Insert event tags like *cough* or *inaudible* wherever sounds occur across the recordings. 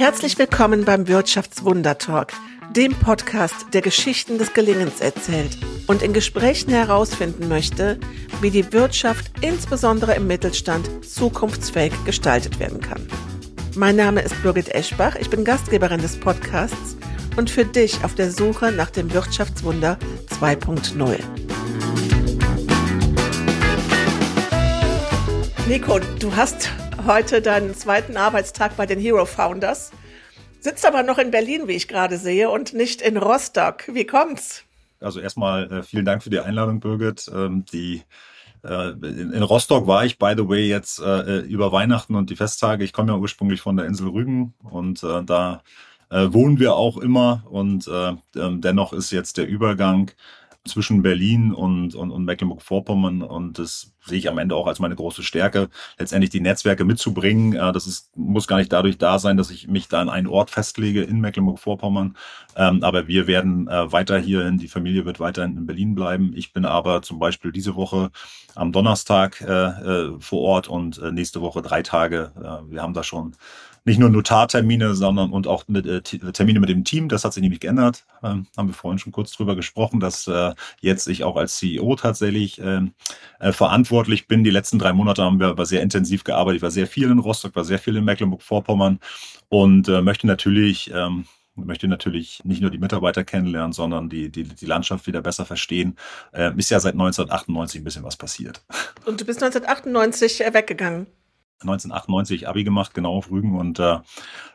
Herzlich willkommen beim Wirtschaftswunder Talk, dem Podcast, der Geschichten des Gelingens erzählt und in Gesprächen herausfinden möchte, wie die Wirtschaft insbesondere im Mittelstand zukunftsfähig gestaltet werden kann. Mein Name ist Birgit Eschbach, ich bin Gastgeberin des Podcasts und für dich auf der Suche nach dem Wirtschaftswunder 2.0. Nico, du hast heute deinen zweiten Arbeitstag bei den Hero Founders, sitzt aber noch in Berlin, wie ich gerade sehe, und nicht in Rostock. Wie kommt's? Also erstmal äh, vielen Dank für die Einladung, Birgit. Ähm, die äh, in Rostock war ich, by the way, jetzt äh, über Weihnachten und die Festtage. Ich komme ja ursprünglich von der Insel Rügen und äh, da äh, wohnen wir auch immer und äh, ähm, dennoch ist jetzt der Übergang zwischen Berlin und, und, und Mecklenburg-Vorpommern und das sehe ich am Ende auch als meine große Stärke, letztendlich die Netzwerke mitzubringen. Das ist, muss gar nicht dadurch da sein, dass ich mich da an einen Ort festlege in Mecklenburg-Vorpommern. Ähm, aber wir werden äh, weiter hierhin, die Familie wird weiterhin in Berlin bleiben. Ich bin aber zum Beispiel diese Woche am Donnerstag äh, äh, vor Ort und nächste Woche drei Tage. Wir haben da schon nicht nur Notartermine, sondern und auch mit, äh, Termine mit dem Team. Das hat sich nämlich geändert. Ähm, haben wir vorhin schon kurz drüber gesprochen, dass äh, jetzt ich auch als CEO tatsächlich ähm, äh, verantwortlich bin. Die letzten drei Monate haben wir aber sehr intensiv gearbeitet. Ich war sehr viel in Rostock, war sehr viel in Mecklenburg-Vorpommern und äh, möchte natürlich ähm, möchte natürlich nicht nur die Mitarbeiter kennenlernen, sondern die, die, die Landschaft wieder besser verstehen. Äh, ist ja seit 1998 ein bisschen was passiert. Und du bist 1998 äh, weggegangen. 1998 Abi gemacht, genau auf Rügen und äh,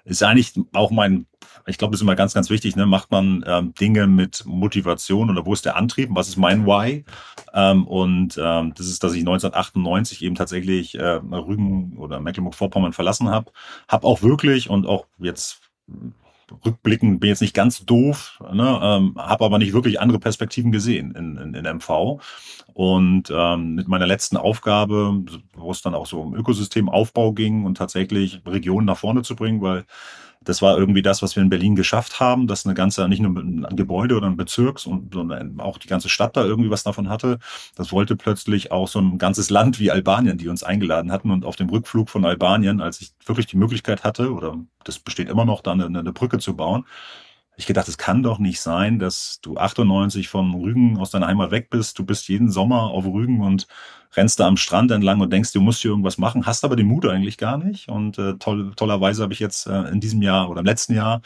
ist eigentlich auch mein, ich glaube, das ist immer ganz, ganz wichtig, ne? macht man ähm, Dinge mit Motivation oder wo ist der Antrieb, was ist mein Why ähm, und ähm, das ist, dass ich 1998 eben tatsächlich äh, Rügen oder Mecklenburg-Vorpommern verlassen habe, habe auch wirklich und auch jetzt rückblickend bin jetzt nicht ganz doof, ne, ähm, habe aber nicht wirklich andere Perspektiven gesehen in, in, in MV. Und ähm, mit meiner letzten Aufgabe, wo es dann auch so um Ökosystemaufbau ging und tatsächlich Regionen nach vorne zu bringen, weil das war irgendwie das, was wir in Berlin geschafft haben, dass eine ganze, nicht nur ein Gebäude oder ein Bezirks, sondern auch die ganze Stadt da irgendwie was davon hatte. Das wollte plötzlich auch so ein ganzes Land wie Albanien, die uns eingeladen hatten. Und auf dem Rückflug von Albanien, als ich wirklich die Möglichkeit hatte, oder das besteht immer noch, da eine, eine Brücke zu bauen, ich gedacht, es kann doch nicht sein, dass du 98 von Rügen aus deiner Heimat weg bist. Du bist jeden Sommer auf Rügen und rennst da am Strand entlang und denkst, du musst hier irgendwas machen, hast aber den Mut eigentlich gar nicht. Und äh, toll, tollerweise habe ich jetzt äh, in diesem Jahr oder im letzten Jahr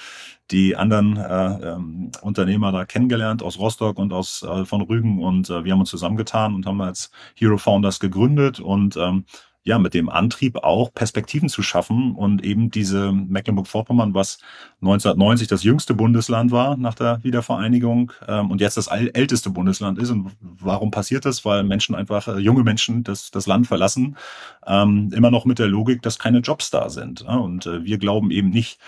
die anderen äh, ähm, Unternehmer da kennengelernt aus Rostock und aus äh, von Rügen und äh, wir haben uns zusammengetan und haben als Hero Founders gegründet und ähm, ja, mit dem Antrieb auch Perspektiven zu schaffen und eben diese Mecklenburg-Vorpommern, was 1990 das jüngste Bundesland war nach der Wiedervereinigung ähm, und jetzt das älteste Bundesland ist. Und warum passiert das? Weil Menschen einfach, äh, junge Menschen das, das Land verlassen, ähm, immer noch mit der Logik, dass keine Jobs da sind. Ja? Und äh, wir glauben eben nicht,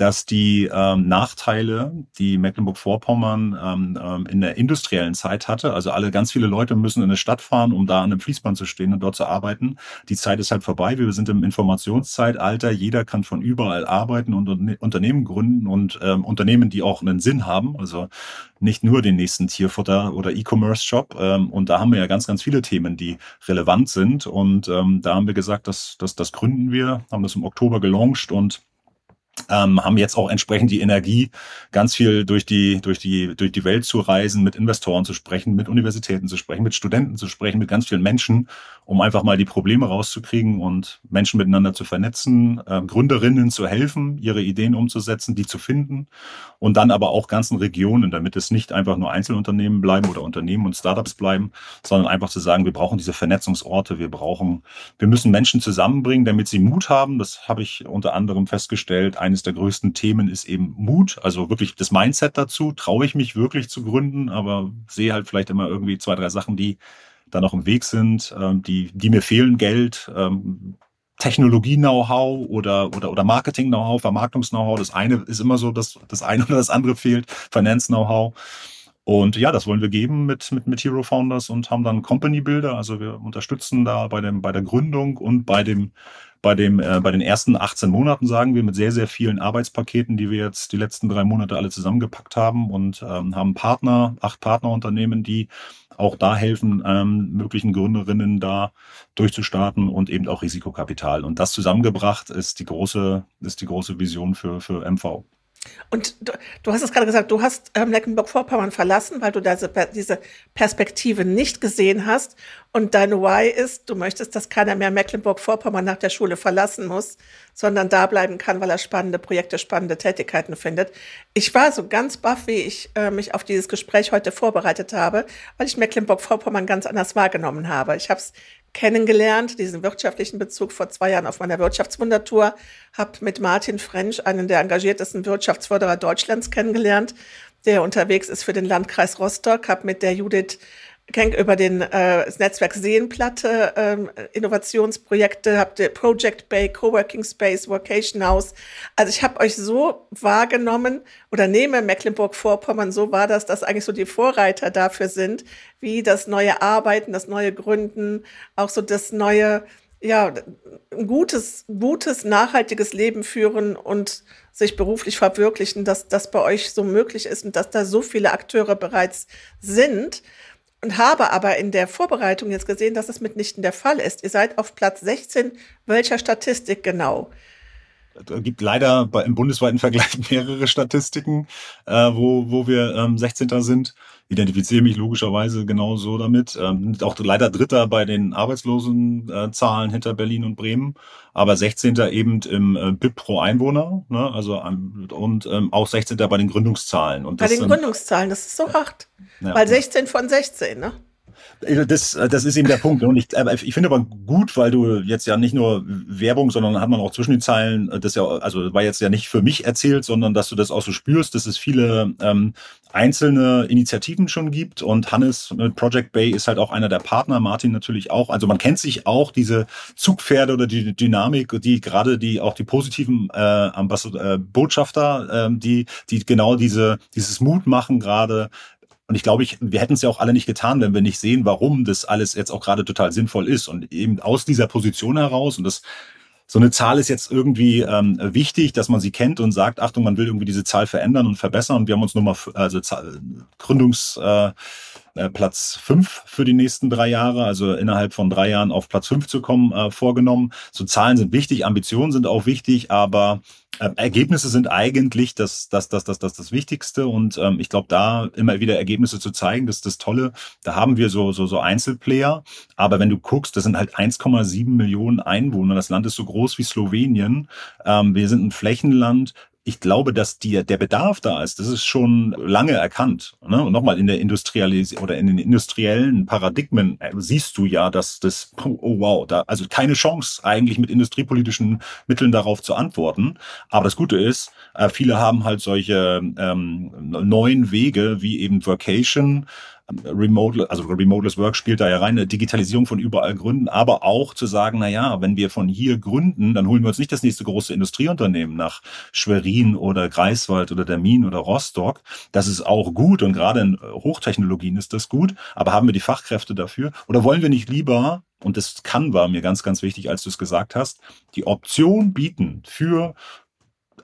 dass die ähm, Nachteile, die Mecklenburg-Vorpommern ähm, ähm, in der industriellen Zeit hatte, also alle ganz viele Leute müssen in eine Stadt fahren, um da an einem Fließband zu stehen und dort zu arbeiten. Die Zeit ist halt vorbei. Wir sind im Informationszeitalter. Jeder kann von überall arbeiten und Unternehmen gründen und ähm, Unternehmen, die auch einen Sinn haben. Also nicht nur den nächsten Tierfutter oder E-Commerce-Shop. Ähm, und da haben wir ja ganz, ganz viele Themen, die relevant sind. Und ähm, da haben wir gesagt, dass, dass das gründen wir, haben das im Oktober gelauncht und ähm, haben jetzt auch entsprechend die Energie, ganz viel durch die, durch die, durch die Welt zu reisen, mit Investoren zu sprechen, mit Universitäten zu sprechen, mit Studenten zu sprechen, mit ganz vielen Menschen, um einfach mal die Probleme rauszukriegen und Menschen miteinander zu vernetzen, äh, Gründerinnen zu helfen, ihre Ideen umzusetzen, die zu finden und dann aber auch ganzen Regionen, damit es nicht einfach nur Einzelunternehmen bleiben oder Unternehmen und Startups bleiben, sondern einfach zu sagen, wir brauchen diese Vernetzungsorte, wir brauchen, wir müssen Menschen zusammenbringen, damit sie Mut haben. Das habe ich unter anderem festgestellt eines der größten Themen ist eben Mut, also wirklich das Mindset dazu. Traue ich mich wirklich zu gründen, aber sehe halt vielleicht immer irgendwie zwei, drei Sachen, die da noch im Weg sind, ähm, die, die mir fehlen, Geld, ähm, Technologie-Know-how oder, oder, oder Marketing-Know-how, Vermarktungs-Know-how. Das eine ist immer so, dass das eine oder das andere fehlt, Finance-Know-how. Und ja, das wollen wir geben mit, mit, mit Hero Founders und haben dann Company Builder. Also wir unterstützen da bei, dem, bei der Gründung und bei dem bei dem, äh, bei den ersten 18 Monaten, sagen wir, mit sehr, sehr vielen Arbeitspaketen, die wir jetzt die letzten drei Monate alle zusammengepackt haben und ähm, haben Partner, acht Partnerunternehmen, die auch da helfen, ähm, möglichen Gründerinnen da durchzustarten und eben auch Risikokapital. Und das zusammengebracht ist die große, ist die große Vision für, für MV. Und du, du, hast es gerade gesagt, du hast ähm, Mecklenburg-Vorpommern verlassen, weil du diese, diese Perspektive nicht gesehen hast. Und dein Why ist, du möchtest, dass keiner mehr Mecklenburg-Vorpommern nach der Schule verlassen muss, sondern da bleiben kann, weil er spannende Projekte, spannende Tätigkeiten findet. Ich war so ganz baff, wie ich äh, mich auf dieses Gespräch heute vorbereitet habe, weil ich Mecklenburg-Vorpommern ganz anders wahrgenommen habe. Ich habe es kennengelernt, diesen wirtschaftlichen Bezug vor zwei Jahren auf meiner Wirtschaftswundertour, habe mit Martin French, einen der engagiertesten Wirtschaftsförderer Deutschlands, kennengelernt, der unterwegs ist für den Landkreis Rostock, habe mit der Judith Kenk über den, äh, das Netzwerk Seenplatte, ähm, Innovationsprojekte, habt ihr Project Bay, Coworking Space, Workation House. Also ich habe euch so wahrgenommen oder nehme Mecklenburg-Vorpommern so wahr, dass das eigentlich so die Vorreiter dafür sind, wie das neue Arbeiten, das neue Gründen, auch so das neue, ja, ein gutes, gutes, nachhaltiges Leben führen und sich beruflich verwirklichen, dass das bei euch so möglich ist und dass da so viele Akteure bereits sind und habe aber in der Vorbereitung jetzt gesehen, dass es mitnichten der Fall ist. Ihr seid auf Platz 16 welcher Statistik genau? Es gibt leider bei, im bundesweiten Vergleich *laughs* mehrere Statistiken, äh, wo, wo wir ähm, 16. sind. Identifiziere mich logischerweise genauso damit. Ähm, auch leider Dritter bei den Arbeitslosenzahlen äh, hinter Berlin und Bremen, aber 16. eben im äh, BIP pro Einwohner, ne? also ähm, und ähm, auch 16. bei den Gründungszahlen. Und bei den Gründungszahlen, das ist so hart. Ja, Weil 16 von 16, ne? Das, das ist eben der Punkt. Und ich, ich finde aber gut, weil du jetzt ja nicht nur Werbung, sondern hat man auch zwischen den Zeilen, das ja, also war jetzt ja nicht für mich erzählt, sondern dass du das auch so spürst, dass es viele ähm, einzelne Initiativen schon gibt. Und Hannes mit Project Bay ist halt auch einer der Partner, Martin natürlich auch. Also man kennt sich auch diese Zugpferde oder die Dynamik, die gerade die auch die positiven äh, Ambassador, äh, Botschafter, äh, die, die genau diese, dieses Mut machen gerade und ich glaube, ich, wir hätten es ja auch alle nicht getan, wenn wir nicht sehen, warum das alles jetzt auch gerade total sinnvoll ist. Und eben aus dieser Position heraus, und das so eine Zahl ist jetzt irgendwie ähm, wichtig, dass man sie kennt und sagt, Achtung, man will irgendwie diese Zahl verändern und verbessern. Und wir haben uns nur mal also Gründungs äh, äh, Platz fünf für die nächsten drei Jahre, also innerhalb von drei Jahren auf Platz fünf zu kommen, äh, vorgenommen. So Zahlen sind wichtig, Ambitionen sind auch wichtig, aber äh, Ergebnisse sind eigentlich das, das, das, das, das, das Wichtigste. Und ähm, ich glaube, da immer wieder Ergebnisse zu zeigen, das ist das Tolle. Da haben wir so, so, so Einzelplayer. Aber wenn du guckst, das sind halt 1,7 Millionen Einwohner. Das Land ist so groß wie Slowenien. Ähm, wir sind ein Flächenland ich glaube, dass die, der Bedarf da ist, das ist schon lange erkannt. Ne? Und nochmal in der Industrialis oder in den industriellen Paradigmen äh, siehst du ja, dass das, oh wow, da, also keine Chance eigentlich mit industriepolitischen Mitteln darauf zu antworten. Aber das Gute ist, äh, viele haben halt solche ähm, neuen Wege wie eben Vacation, Remote, also Remoteless Work spielt da ja rein, eine Digitalisierung von überall gründen, aber auch zu sagen, na ja, wenn wir von hier gründen, dann holen wir uns nicht das nächste große Industrieunternehmen nach Schwerin oder Greifswald oder Dermin oder Rostock. Das ist auch gut und gerade in Hochtechnologien ist das gut, aber haben wir die Fachkräfte dafür? Oder wollen wir nicht lieber und das kann war mir ganz, ganz wichtig, als du es gesagt hast, die Option bieten für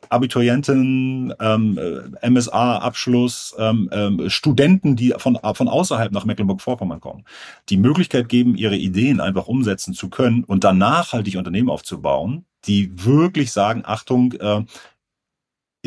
Abiturienten, ähm, äh, MSA-Abschluss, ähm, ähm, Studenten, die von, von außerhalb nach Mecklenburg-Vorpommern kommen, die Möglichkeit geben, ihre Ideen einfach umsetzen zu können und dann nachhaltig Unternehmen aufzubauen, die wirklich sagen, Achtung, äh,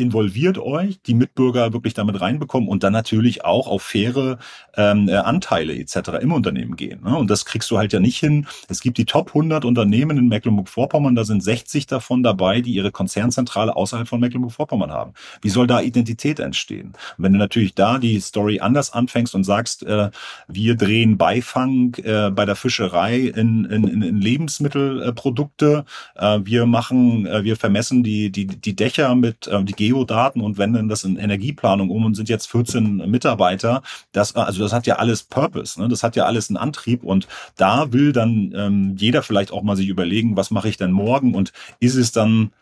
involviert euch, die Mitbürger wirklich damit reinbekommen und dann natürlich auch auf faire ähm, äh, Anteile etc. im Unternehmen gehen. Ne? Und das kriegst du halt ja nicht hin. Es gibt die Top 100 Unternehmen in Mecklenburg-Vorpommern, da sind 60 davon dabei, die ihre Konzernzentrale außerhalb von Mecklenburg-Vorpommern haben. Wie soll da Identität entstehen? Und wenn du natürlich da die Story anders anfängst und sagst, äh, wir drehen Beifang äh, bei der Fischerei in, in, in Lebensmittelprodukte, äh, wir machen, äh, wir vermessen die, die, die Dächer mit äh, die Geodaten und wenden das in Energieplanung um und sind jetzt 14 Mitarbeiter. Das, also das hat ja alles Purpose, ne? das hat ja alles einen Antrieb und da will dann ähm, jeder vielleicht auch mal sich überlegen, was mache ich denn morgen und ist es dann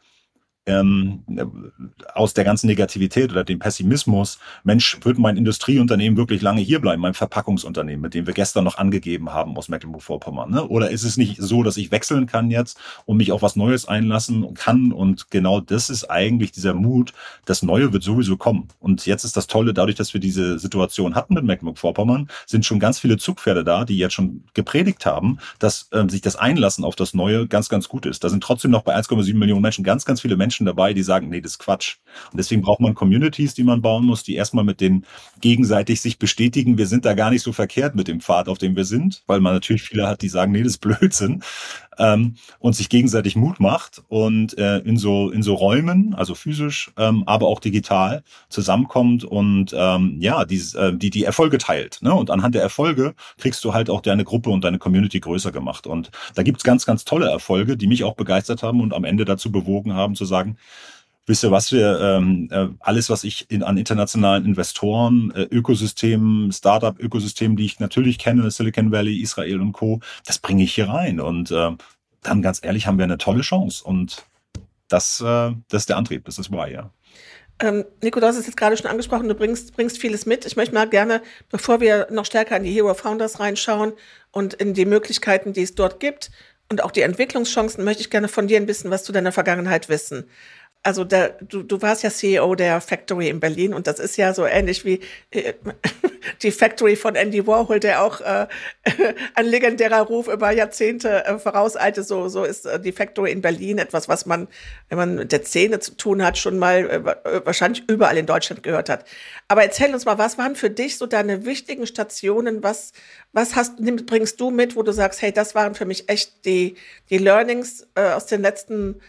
ähm, aus der ganzen Negativität oder dem Pessimismus, Mensch, wird mein Industrieunternehmen wirklich lange hier bleiben, mein Verpackungsunternehmen, mit dem wir gestern noch angegeben haben aus Mecklenburg-Vorpommern? Ne? Oder ist es nicht so, dass ich wechseln kann jetzt und mich auf was Neues einlassen kann? Und genau das ist eigentlich dieser Mut, das Neue wird sowieso kommen. Und jetzt ist das Tolle, dadurch, dass wir diese Situation hatten mit Mecklenburg-Vorpommern, sind schon ganz viele Zugpferde da, die jetzt schon gepredigt haben, dass äh, sich das Einlassen auf das Neue ganz, ganz gut ist. Da sind trotzdem noch bei 1,7 Millionen Menschen ganz, ganz viele Menschen dabei, die sagen, nee, das ist Quatsch. Und deswegen braucht man Communities, die man bauen muss, die erstmal mit den gegenseitig sich bestätigen, wir sind da gar nicht so verkehrt mit dem Pfad, auf dem wir sind, weil man natürlich viele hat, die sagen, nee, das ist Blödsinn ähm, und sich gegenseitig Mut macht und äh, in so in so Räumen, also physisch, ähm, aber auch digital zusammenkommt und ähm, ja, die, äh, die die Erfolge teilt. Ne? Und anhand der Erfolge kriegst du halt auch deine Gruppe und deine Community größer gemacht. Und da gibt's ganz, ganz tolle Erfolge, die mich auch begeistert haben und am Ende dazu bewogen haben zu sagen, wisst ihr was? Wir ähm, äh, alles was ich in, an internationalen Investoren äh, Ökosystemen Startup Ökosystemen die ich natürlich kenne Silicon Valley Israel und Co. das bringe ich hier rein. Und äh, dann ganz ehrlich haben wir eine tolle Chance. Und das äh, das ist der Antrieb das ist why ja. Ähm, Nico, du hast es jetzt gerade schon angesprochen, du bringst, bringst vieles mit. Ich möchte mal gerne, bevor wir noch stärker in die Hero Founders reinschauen und in die Möglichkeiten, die es dort gibt und auch die Entwicklungschancen, möchte ich gerne von dir ein bisschen was zu deiner Vergangenheit wissen also der, du, du warst ja CEO der Factory in Berlin und das ist ja so ähnlich wie äh, *laughs* die Factory von Andy Warhol, der auch äh, *laughs* ein legendärer Ruf über Jahrzehnte äh, vorauseilte. So, so ist äh, die Factory in Berlin etwas, was man, wenn man mit der Szene zu tun hat, schon mal äh, äh wahrscheinlich überall in Deutschland gehört hat. Aber erzähl uns mal, was waren für dich so deine wichtigen Stationen? Was, was hast, bringst du mit, wo du sagst, hey, das waren für mich echt die, die Learnings äh, aus den letzten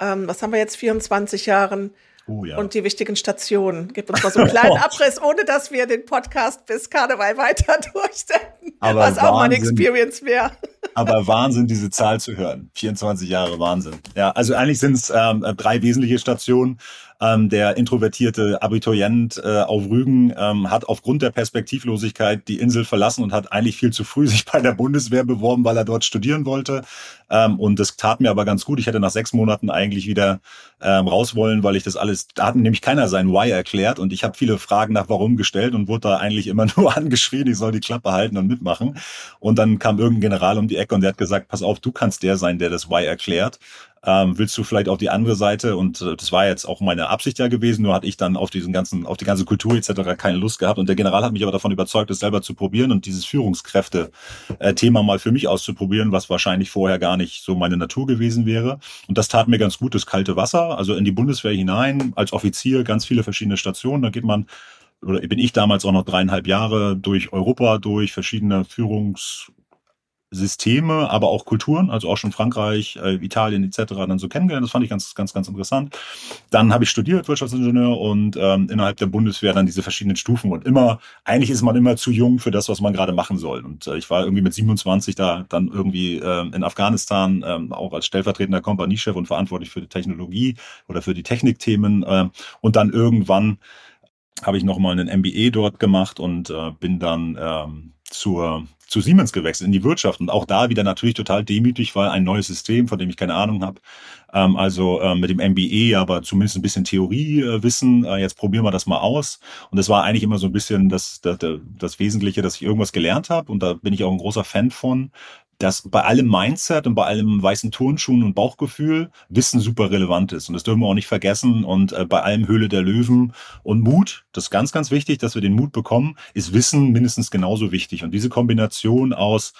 ähm, was haben wir jetzt, 24 Jahren oh, ja. und die wichtigen Stationen. Gib uns mal so *laughs* einen kleinen Abriss, ohne dass wir den Podcast bis Karneval weiter *laughs* durchstecken, aber was Wahnsinn, auch meine Experience wäre. aber *laughs* Wahnsinn, diese Zahl zu hören. 24 Jahre Wahnsinn. Ja, also eigentlich sind es ähm, drei wesentliche Stationen. Ähm, der introvertierte Abiturient äh, auf Rügen ähm, hat aufgrund der Perspektivlosigkeit die Insel verlassen und hat eigentlich viel zu früh *laughs* sich bei der Bundeswehr beworben, weil er dort studieren wollte. Ähm, und das tat mir aber ganz gut. Ich hätte nach sechs Monaten eigentlich wieder ähm, raus wollen, weil ich das alles, da hat nämlich keiner sein Why erklärt und ich habe viele Fragen nach Warum gestellt und wurde da eigentlich immer *laughs* nur angeschrien, ich soll die Klappe halten und mitmachen. Und dann kam irgendein General um die Ecke und der hat gesagt, pass auf, du kannst der sein, der das Why erklärt ähm, willst du vielleicht auf die andere Seite? Und äh, das war jetzt auch meine Absicht ja gewesen, nur hatte ich dann auf diesen ganzen, auf die ganze Kultur etc. keine Lust gehabt. Und der General hat mich aber davon überzeugt, das selber zu probieren und dieses Führungskräfte-Thema mal für mich auszuprobieren, was wahrscheinlich vorher gar nicht so meine Natur gewesen wäre. Und das tat mir ganz gut, das kalte Wasser, also in die Bundeswehr hinein, als Offizier, ganz viele verschiedene Stationen. Da geht man oder bin ich damals auch noch dreieinhalb Jahre durch Europa, durch verschiedene Führungs- Systeme, aber auch Kulturen, also auch schon Frankreich, äh, Italien etc. dann so kennengelernt. Das fand ich ganz, ganz, ganz interessant. Dann habe ich studiert Wirtschaftsingenieur und ähm, innerhalb der Bundeswehr dann diese verschiedenen Stufen und immer, eigentlich ist man immer zu jung für das, was man gerade machen soll. Und äh, ich war irgendwie mit 27 da dann irgendwie äh, in Afghanistan äh, auch als stellvertretender Kompaniechef und verantwortlich für die Technologie oder für die Technikthemen äh, und dann irgendwann habe ich nochmal einen MBA dort gemacht und äh, bin dann ähm, zur zu Siemens gewechselt, in die Wirtschaft. Und auch da wieder natürlich total demütig, weil ein neues System, von dem ich keine Ahnung habe. Ähm, also ähm, mit dem MBE, aber zumindest ein bisschen Theoriewissen. Äh, jetzt probieren wir das mal aus. Und das war eigentlich immer so ein bisschen das, das, das Wesentliche, dass ich irgendwas gelernt habe. Und da bin ich auch ein großer Fan von, dass bei allem Mindset und bei allem weißen Turnschuhen und Bauchgefühl Wissen super relevant ist. Und das dürfen wir auch nicht vergessen. Und äh, bei allem Höhle der Löwen und Mut, das ist ganz, ganz wichtig, dass wir den Mut bekommen, ist Wissen mindestens genauso wichtig. Und diese Kombination aus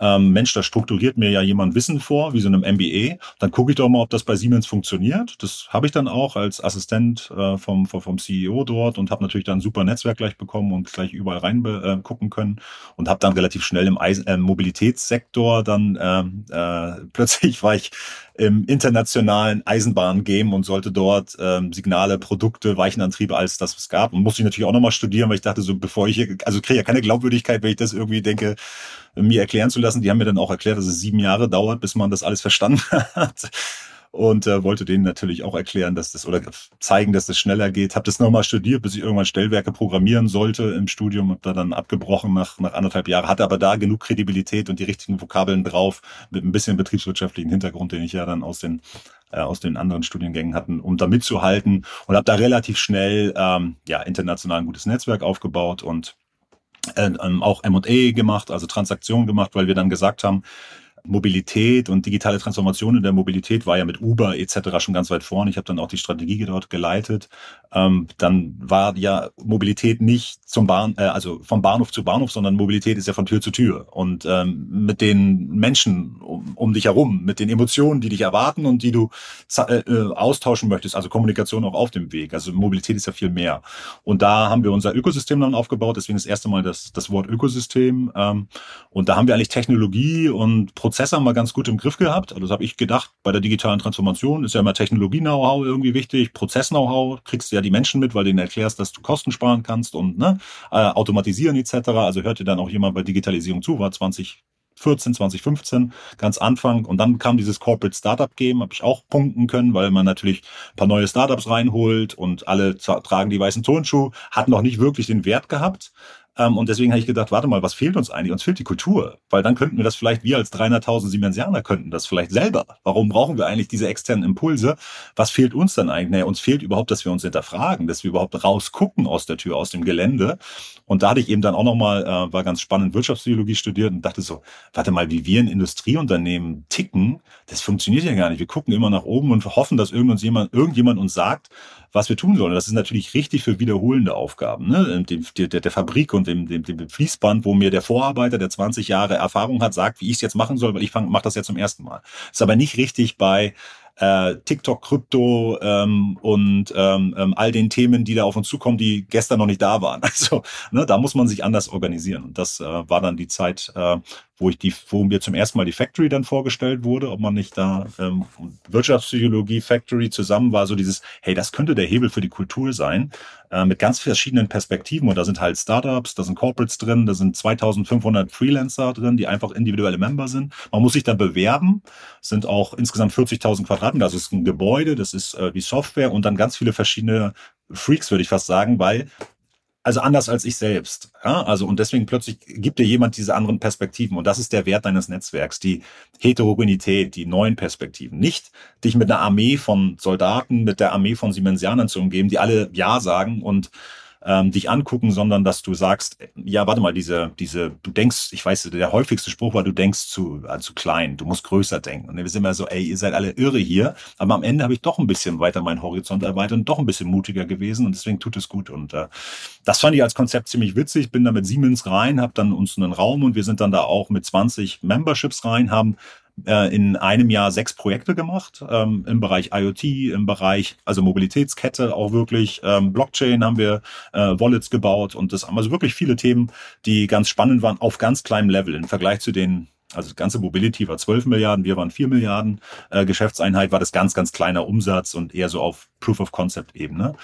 ähm, Mensch, da strukturiert mir ja jemand Wissen vor, wie so einem MBA. Dann gucke ich doch mal, ob das bei Siemens funktioniert. Das habe ich dann auch als Assistent äh, vom, vom CEO dort und habe natürlich dann ein super Netzwerk gleich bekommen und gleich überall rein äh, gucken können und habe dann relativ schnell im Eisen, äh, Mobilitätssektor dann ähm, äh, *laughs* plötzlich war ich im internationalen Eisenbahn-Game und sollte dort ähm, Signale, Produkte, Weichenantriebe, alles das es gab. Und musste ich natürlich auch nochmal studieren, weil ich dachte, so bevor ich hier, also kriege ja keine Glaubwürdigkeit, wenn ich das irgendwie denke, mir erklären zu lassen. Die haben mir dann auch erklärt, dass es sieben Jahre dauert, bis man das alles verstanden *laughs* hat. Und äh, wollte denen natürlich auch erklären, dass das oder zeigen, dass das schneller geht. Habe das nochmal studiert, bis ich irgendwann Stellwerke programmieren sollte im Studium. Habe da dann abgebrochen nach, nach anderthalb Jahren. Hatte aber da genug Kredibilität und die richtigen Vokabeln drauf mit ein bisschen betriebswirtschaftlichen Hintergrund, den ich ja dann aus den äh, aus den anderen Studiengängen hatten, um da mitzuhalten und habe da relativ schnell ähm, ja international ein gutes Netzwerk aufgebaut und äh, ähm, auch M&A gemacht, also Transaktionen gemacht, weil wir dann gesagt haben, Mobilität und digitale Transformation in der Mobilität war ja mit Uber etc. schon ganz weit vorne. Ich habe dann auch die Strategie dort geleitet. Ähm, dann war ja Mobilität nicht zum Bahn, äh, also vom Bahnhof zu Bahnhof, sondern Mobilität ist ja von Tür zu Tür. Und ähm, mit den Menschen um, um dich herum, mit den Emotionen, die dich erwarten und die du äh, äh, austauschen möchtest, also Kommunikation auch auf dem Weg. Also Mobilität ist ja viel mehr. Und da haben wir unser Ökosystem dann aufgebaut. Deswegen das erste Mal das, das Wort Ökosystem. Ähm, und da haben wir eigentlich Technologie und Prozesse Prozess haben wir ganz gut im Griff gehabt. Also das habe ich gedacht, bei der digitalen Transformation ist ja immer Technologie-Know-how irgendwie wichtig, Prozess-Know-how, kriegst du ja die Menschen mit, weil du ihnen erklärst, dass du Kosten sparen kannst und ne, äh, automatisieren etc. Also hört dir dann auch jemand bei Digitalisierung zu, war 2014, 2015, ganz Anfang. Und dann kam dieses Corporate Startup Game, habe ich auch punkten können, weil man natürlich ein paar neue Startups reinholt und alle tragen die weißen Turnschuhe, hat noch nicht wirklich den Wert gehabt. Ähm, und deswegen habe ich gedacht, warte mal, was fehlt uns eigentlich? Uns fehlt die Kultur. Weil dann könnten wir das vielleicht, wir als 300.000 Siemensianer könnten das vielleicht selber. Warum brauchen wir eigentlich diese externen Impulse? Was fehlt uns dann eigentlich? Naja, uns fehlt überhaupt, dass wir uns hinterfragen, dass wir überhaupt rausgucken aus der Tür, aus dem Gelände. Und da hatte ich eben dann auch nochmal, äh, war ganz spannend, Wirtschaftspsychologie studiert und dachte so, warte mal, wie wir in Industrieunternehmen ticken, das funktioniert ja gar nicht. Wir gucken immer nach oben und hoffen, dass irgendjemand, irgendjemand uns sagt, was wir tun sollen. Das ist natürlich richtig für wiederholende Aufgaben. Ne? Dem, der, der Fabrik und dem, dem, dem Fließband, wo mir der Vorarbeiter, der 20 Jahre Erfahrung hat, sagt, wie ich es jetzt machen soll, weil ich mache das jetzt zum ersten Mal. Ist aber nicht richtig bei äh, TikTok, Krypto ähm, und ähm, ähm, all den Themen, die da auf uns zukommen, die gestern noch nicht da waren. *laughs* Also ne, da muss man sich anders organisieren. Und das äh, war dann die Zeit, äh, wo ich die, wo mir zum ersten Mal die Factory dann vorgestellt wurde, ob man nicht da ähm, Wirtschaftspsychologie Factory zusammen war, so dieses, hey, das könnte der Hebel für die Kultur sein, äh, mit ganz verschiedenen Perspektiven. Und da sind halt Startups, da sind Corporates drin, da sind 2500 Freelancer drin, die einfach individuelle Member sind. Man muss sich da bewerben, sind auch insgesamt 40.000 Quadratmeter, es ist ein Gebäude, das ist äh, die Software und dann ganz viele verschiedene Freaks, würde ich fast sagen, weil also anders als ich selbst. Ja? Also und deswegen plötzlich gibt dir jemand diese anderen Perspektiven und das ist der Wert deines Netzwerks, die Heterogenität, die neuen Perspektiven. Nicht dich mit einer Armee von Soldaten, mit der Armee von Siemensianern zu umgeben, die alle Ja sagen und ähm, dich angucken, sondern dass du sagst, ja, warte mal, diese, diese, du denkst, ich weiß, der häufigste Spruch war, du denkst zu, äh, zu klein, du musst größer denken. Und wir sind immer so, ey, ihr seid alle irre hier. Aber am Ende habe ich doch ein bisschen weiter meinen Horizont erweitert und doch ein bisschen mutiger gewesen und deswegen tut es gut. Und äh, das fand ich als Konzept ziemlich witzig. Bin da mit Siemens rein, habe dann uns einen Raum und wir sind dann da auch mit 20 Memberships rein, haben äh, in einem Jahr sechs Projekte gemacht ähm, im Bereich IoT, im Bereich also Mobilitätskette auch wirklich ähm, Blockchain haben wir äh, Wallets gebaut und das haben also wirklich viele Themen, die ganz spannend waren auf ganz kleinem Level im Vergleich zu den also das ganze Mobility war 12 Milliarden, wir waren 4 Milliarden äh, Geschäftseinheit, war das ganz, ganz kleiner Umsatz und eher so auf Proof of Concept Ebene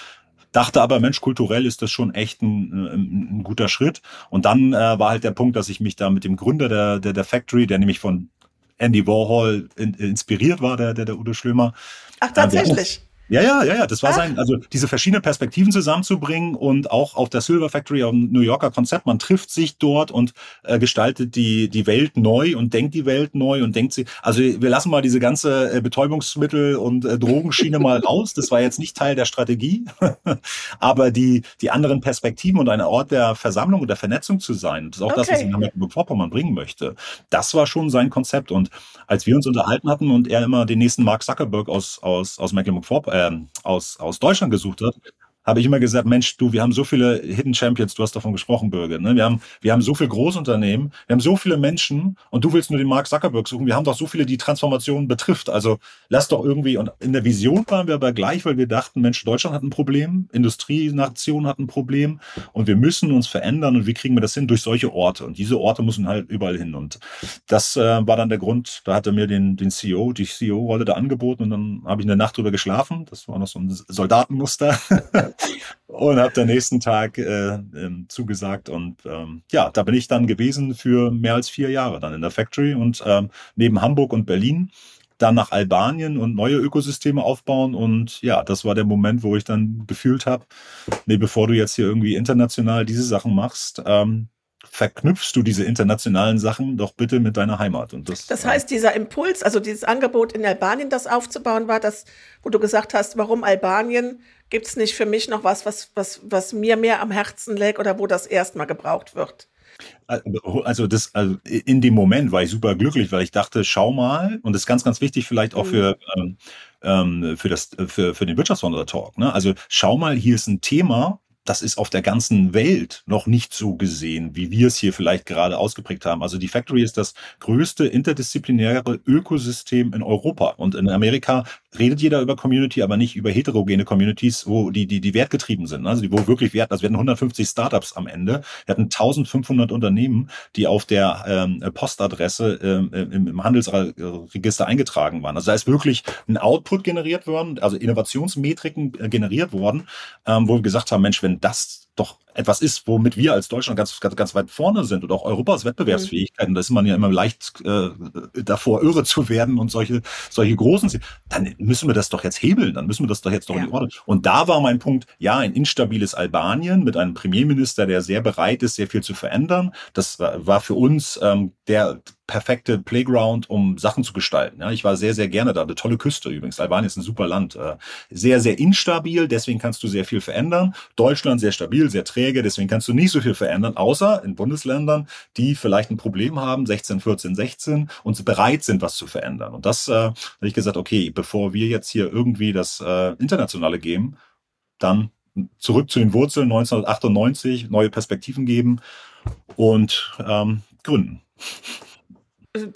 dachte aber, Mensch, kulturell ist das schon echt ein, ein, ein guter Schritt. Und dann äh, war halt der Punkt, dass ich mich da mit dem Gründer der, der, der Factory, der nämlich von Andy Warhol in, inspiriert war, der, der, der Udo Schlömer. Ach, tatsächlich. Ja, ja, ja, ja, das war Ach. sein, also diese verschiedenen Perspektiven zusammenzubringen und auch auf der Silver Factory, auf dem New Yorker Konzept, man trifft sich dort und äh, gestaltet die, die Welt neu und denkt die Welt neu und denkt sie, also wir lassen mal diese ganze äh, Betäubungsmittel und äh, Drogenschiene mal *laughs* raus, das war jetzt nicht Teil der Strategie, *laughs* aber die, die anderen Perspektiven und ein Ort der Versammlung und der Vernetzung zu sein, das ist auch okay. das, was ich nach Mecklenburg-Vorpommern bringen möchte, das war schon sein Konzept. Und als wir uns unterhalten hatten und er immer den nächsten Mark Zuckerberg aus, aus, aus Mecklenburg-Vorpommern ähm, aus, aus Deutschland gesucht hat, habe ich immer gesagt, Mensch, du, wir haben so viele Hidden Champions, du hast davon gesprochen, Bürger. Ne? Wir, haben, wir haben so viele Großunternehmen, wir haben so viele Menschen und du willst nur den Mark Zuckerberg suchen. Wir haben doch so viele, die Transformation betrifft. Also lass doch irgendwie, und in der Vision waren wir aber gleich, weil wir dachten, Mensch, Deutschland hat ein Problem, Industrienation hat ein Problem und wir müssen uns verändern und wie kriegen wir das hin? Durch solche Orte. Und diese Orte müssen halt überall hin. Und das äh, war dann der Grund, da hat er mir den, den CEO, die CEO-Rolle da angeboten und dann habe ich eine Nacht drüber geschlafen. Das war noch so ein Soldatenmuster. *laughs* und habe den nächsten Tag äh, ähm, zugesagt. Und ähm, ja, da bin ich dann gewesen für mehr als vier Jahre dann in der Factory und ähm, neben Hamburg und Berlin dann nach Albanien und neue Ökosysteme aufbauen. Und ja, das war der Moment, wo ich dann gefühlt habe, nee, bevor du jetzt hier irgendwie international diese Sachen machst, ähm, verknüpfst du diese internationalen Sachen doch bitte mit deiner Heimat. Und das, das heißt, dieser Impuls, also dieses Angebot in Albanien, das aufzubauen, war das, wo du gesagt hast, warum Albanien? Gibt es nicht für mich noch was, was, was, was mir mehr am Herzen lag oder wo das erstmal gebraucht wird? Also das, also in dem Moment war ich super glücklich, weil ich dachte, schau mal, und das ist ganz, ganz wichtig vielleicht auch mhm. für, ähm, ähm, für das, für, für den Wirtschaftswunder-Talk. Ne? Also schau mal, hier ist ein Thema, das ist auf der ganzen Welt noch nicht so gesehen, wie wir es hier vielleicht gerade ausgeprägt haben. Also die Factory ist das größte interdisziplinäre Ökosystem in Europa. Und in Amerika redet jeder über Community, aber nicht über heterogene Communities, wo die, die, die wertgetrieben sind. Also die, wo wirklich Wert, also wir hatten 150 Startups am Ende. Wir hatten 1500 Unternehmen, die auf der ähm, Postadresse ähm, im, im Handelsregister eingetragen waren. Also da ist wirklich ein Output generiert worden, also Innovationsmetriken äh, generiert worden, ähm, wo wir gesagt haben, Mensch, wenn das doch etwas ist, womit wir als Deutschland ganz, ganz, ganz weit vorne sind und auch Europas Wettbewerbsfähigkeit, und da ist man ja immer leicht äh, davor, irre zu werden und solche, solche großen, dann müssen wir das doch jetzt hebeln, dann müssen wir das doch jetzt doch ja. in die Ordnung. Und da war mein Punkt, ja, ein instabiles Albanien mit einem Premierminister, der sehr bereit ist, sehr viel zu verändern. Das war für uns ähm, der perfekte Playground, um Sachen zu gestalten. Ja, ich war sehr, sehr gerne da. Eine tolle Küste übrigens. Albanien ist ein super Land. Äh, sehr, sehr instabil, deswegen kannst du sehr viel verändern. Deutschland sehr stabil, sehr träge, deswegen kannst du nicht so viel verändern, außer in Bundesländern, die vielleicht ein Problem haben, 16, 14, 16 und bereit sind, was zu verändern. Und das äh, habe ich gesagt, okay, bevor wir jetzt hier irgendwie das äh, Internationale geben, dann zurück zu den Wurzeln 1998, neue Perspektiven geben und ähm, gründen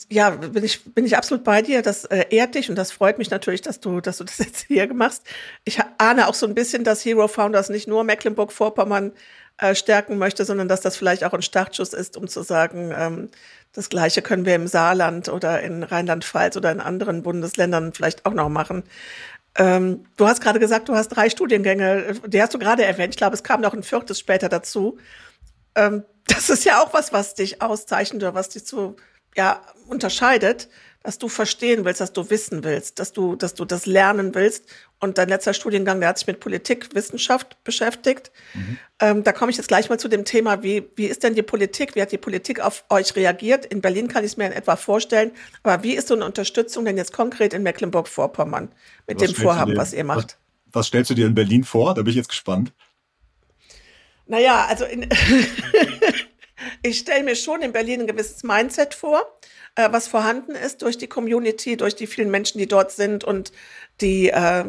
ja, bin ich, bin ich absolut bei dir. Das äh, ehrt dich und das freut mich natürlich, dass du, dass du das *laughs* jetzt hier machst. Ich ahne auch so ein bisschen, dass Hero Founders nicht nur Mecklenburg-Vorpommern äh, stärken möchte, sondern dass das vielleicht auch ein Startschuss ist, um zu sagen, ähm, das Gleiche können wir im Saarland oder in Rheinland-Pfalz oder in anderen Bundesländern vielleicht auch noch machen. Ähm, du hast gerade gesagt, du hast drei Studiengänge, die hast du gerade erwähnt. Ich glaube, es kam noch ein viertes später dazu. Ähm, das ist ja auch was, was dich auszeichnet oder was dich zu ja, unterscheidet, dass du verstehen willst, dass du wissen willst, dass du, dass du das lernen willst. Und dein letzter Studiengang, der hat sich mit Politik, Wissenschaft beschäftigt. Mhm. Ähm, da komme ich jetzt gleich mal zu dem Thema, wie, wie ist denn die Politik, wie hat die Politik auf euch reagiert? In Berlin kann ich es mir in etwa vorstellen, aber wie ist so eine Unterstützung denn jetzt konkret in Mecklenburg-Vorpommern mit was dem Vorhaben, dir, was ihr macht? Was, was stellst du dir in Berlin vor? Da bin ich jetzt gespannt. Naja, also in *laughs* ich stelle mir schon in Berlin ein gewisses Mindset vor, äh, was vorhanden ist durch die Community, durch die vielen Menschen, die dort sind und die äh,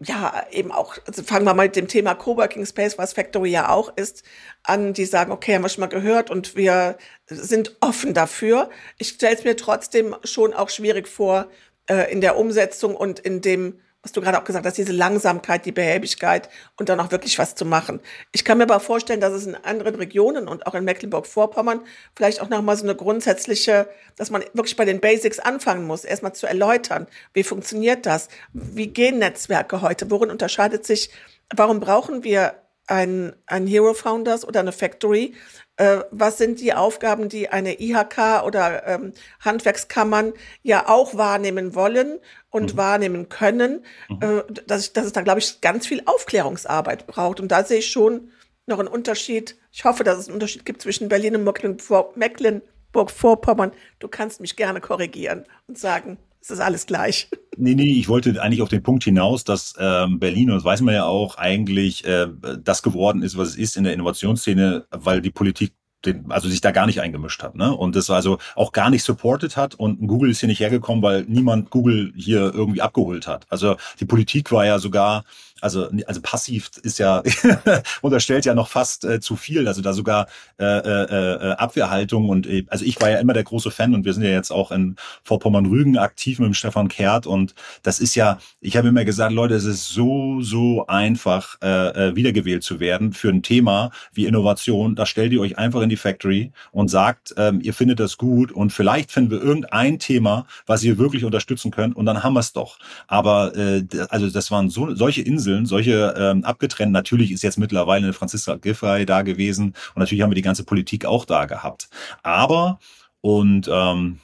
ja, eben auch, also fangen wir mal mit dem Thema Coworking Space, was Factory ja auch ist, an, die sagen, okay, haben wir schon mal gehört und wir sind offen dafür. Ich stelle es mir trotzdem schon auch schwierig vor, äh, in der Umsetzung und in dem was du gerade auch gesagt hast, diese Langsamkeit, die Behäbigkeit und dann auch wirklich was zu machen. Ich kann mir aber vorstellen, dass es in anderen Regionen und auch in Mecklenburg-Vorpommern vielleicht auch nochmal so eine grundsätzliche, dass man wirklich bei den Basics anfangen muss, erstmal zu erläutern, wie funktioniert das, wie gehen Netzwerke heute, worin unterscheidet sich, warum brauchen wir ein, ein Hero Founders oder eine Factory? Äh, was sind die Aufgaben, die eine IHK oder ähm, Handwerkskammern ja auch wahrnehmen wollen und mhm. wahrnehmen können? Mhm. Äh, dass, dass es da, glaube ich, ganz viel Aufklärungsarbeit braucht. Und da sehe ich schon noch einen Unterschied. Ich hoffe, dass es einen Unterschied gibt zwischen Berlin und Mecklenburg-Vorpommern. Du kannst mich gerne korrigieren und sagen, es ist alles gleich. *laughs* Nee, nee, ich wollte eigentlich auf den Punkt hinaus, dass ähm, Berlin, und das weiß man ja auch, eigentlich äh, das geworden ist, was es ist in der Innovationsszene, weil die Politik den, also sich da gar nicht eingemischt hat, ne? Und das also auch gar nicht supported hat und Google ist hier nicht hergekommen, weil niemand Google hier irgendwie abgeholt hat. Also die Politik war ja sogar also, also passiv ist ja, *laughs* unterstellt ja noch fast äh, zu viel, also da sogar äh, äh, äh, Abwehrhaltung und äh, also ich war ja immer der große Fan und wir sind ja jetzt auch in Vorpommern-Rügen aktiv mit dem Stefan Kehrt und das ist ja, ich habe immer gesagt, Leute, es ist so, so einfach, äh, äh, wiedergewählt zu werden für ein Thema wie Innovation. Da stellt ihr euch einfach in die Factory und sagt, ähm, ihr findet das gut und vielleicht finden wir irgendein Thema, was ihr wirklich unterstützen könnt und dann haben wir es doch. Aber äh, also das waren so solche Inseln, Inseln, solche ähm, abgetrennt. Natürlich ist jetzt mittlerweile eine Franziska Giffey da gewesen und natürlich haben wir die ganze Politik auch da gehabt. Aber und ähm,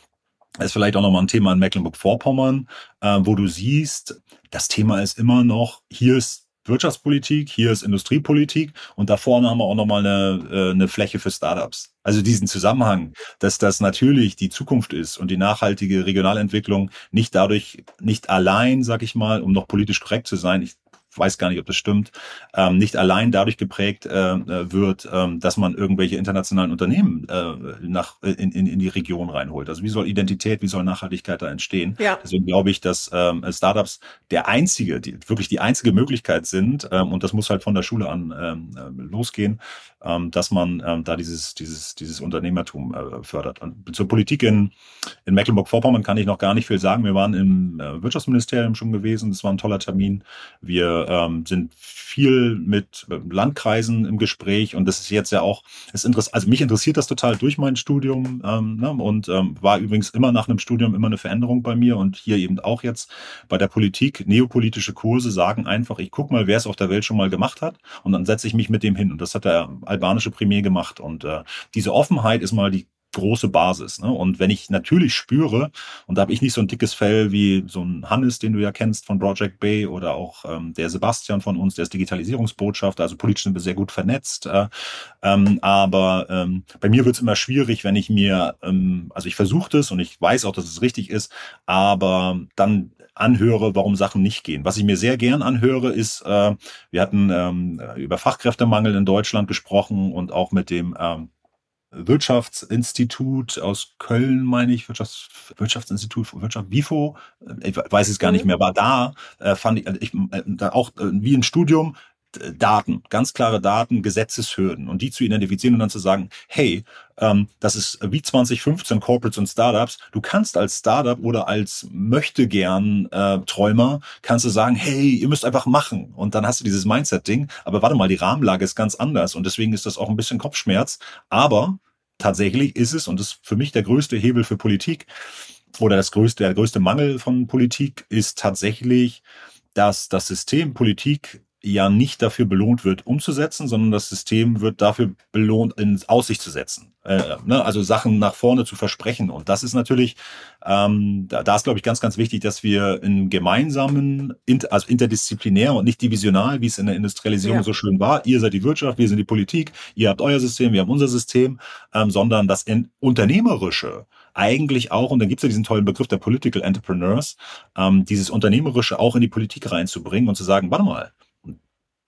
ist vielleicht auch nochmal ein Thema in Mecklenburg-Vorpommern, äh, wo du siehst, das Thema ist immer noch, hier ist Wirtschaftspolitik, hier ist Industriepolitik und da vorne haben wir auch nochmal eine, äh, eine Fläche für Startups. Also diesen Zusammenhang, dass das natürlich die Zukunft ist und die nachhaltige Regionalentwicklung nicht dadurch, nicht allein, sag ich mal, um noch politisch korrekt zu sein, ich weiß gar nicht, ob das stimmt, ähm, nicht allein dadurch geprägt äh, äh wird, ähm, dass man irgendwelche internationalen Unternehmen äh, nach, in, in, in die Region reinholt. Also wie soll Identität, wie soll Nachhaltigkeit da entstehen? Ja. Deswegen glaube ich, dass ähm, Startups der einzige, die, wirklich die einzige Möglichkeit sind, ähm, und das muss halt von der Schule an ähm, äh, losgehen, ähm, dass man ähm, da dieses, dieses, dieses Unternehmertum äh, fördert. Und zur Politik in, in Mecklenburg-Vorpommern kann ich noch gar nicht viel sagen. Wir waren im äh, Wirtschaftsministerium schon gewesen. Das war ein toller Termin. Wir ähm, sind viel mit äh, Landkreisen im Gespräch und das ist jetzt ja auch, ist interess also mich interessiert das total durch mein Studium ähm, ne? und ähm, war übrigens immer nach einem Studium immer eine Veränderung bei mir und hier eben auch jetzt bei der Politik. Neopolitische Kurse sagen einfach, ich guck mal, wer es auf der Welt schon mal gemacht hat und dann setze ich mich mit dem hin und das hat der albanische Premier gemacht. Und äh, diese Offenheit ist mal die große Basis. Ne? Und wenn ich natürlich spüre, und da habe ich nicht so ein dickes Fell wie so ein Hannes, den du ja kennst von Project Bay oder auch ähm, der Sebastian von uns, der ist Digitalisierungsbotschafter, also politisch sind wir sehr gut vernetzt. Äh, ähm, aber ähm, bei mir wird es immer schwierig, wenn ich mir, ähm, also ich versuche das und ich weiß auch, dass es richtig ist, aber dann anhöre, warum Sachen nicht gehen. Was ich mir sehr gern anhöre, ist, äh, wir hatten ähm, über Fachkräftemangel in Deutschland gesprochen und auch mit dem ähm, Wirtschaftsinstitut aus Köln, meine ich, Wirtschafts Wirtschaftsinstitut für Wirtschaft, WIFO, ich weiß es gar nicht mhm. mehr, war da, äh, fand ich, äh, ich äh, da auch äh, wie ein Studium, Daten, ganz klare Daten, Gesetzeshürden und die zu identifizieren und dann zu sagen, hey, ähm, das ist wie 2015 Corporates und Startups. Du kannst als Startup oder als möchte gern äh, Träumer kannst du sagen, hey, ihr müsst einfach machen und dann hast du dieses Mindset-Ding. Aber warte mal, die Rahmenlage ist ganz anders und deswegen ist das auch ein bisschen Kopfschmerz. Aber tatsächlich ist es und das ist für mich der größte Hebel für Politik oder das größte, der größte Mangel von Politik ist tatsächlich, dass das System Politik ja nicht dafür belohnt wird, umzusetzen, sondern das System wird dafür belohnt, in Aussicht zu setzen. Äh, ne? Also Sachen nach vorne zu versprechen. Und das ist natürlich, ähm, da, da ist, glaube ich, ganz, ganz wichtig, dass wir in gemeinsamen, also interdisziplinär und nicht divisional, wie es in der Industrialisierung ja. so schön war, ihr seid die Wirtschaft, wir sind die Politik, ihr habt euer System, wir haben unser System, ähm, sondern das Unternehmerische, eigentlich auch, und dann gibt es ja diesen tollen Begriff der Political Entrepreneurs, ähm, dieses Unternehmerische auch in die Politik reinzubringen und zu sagen, warte mal,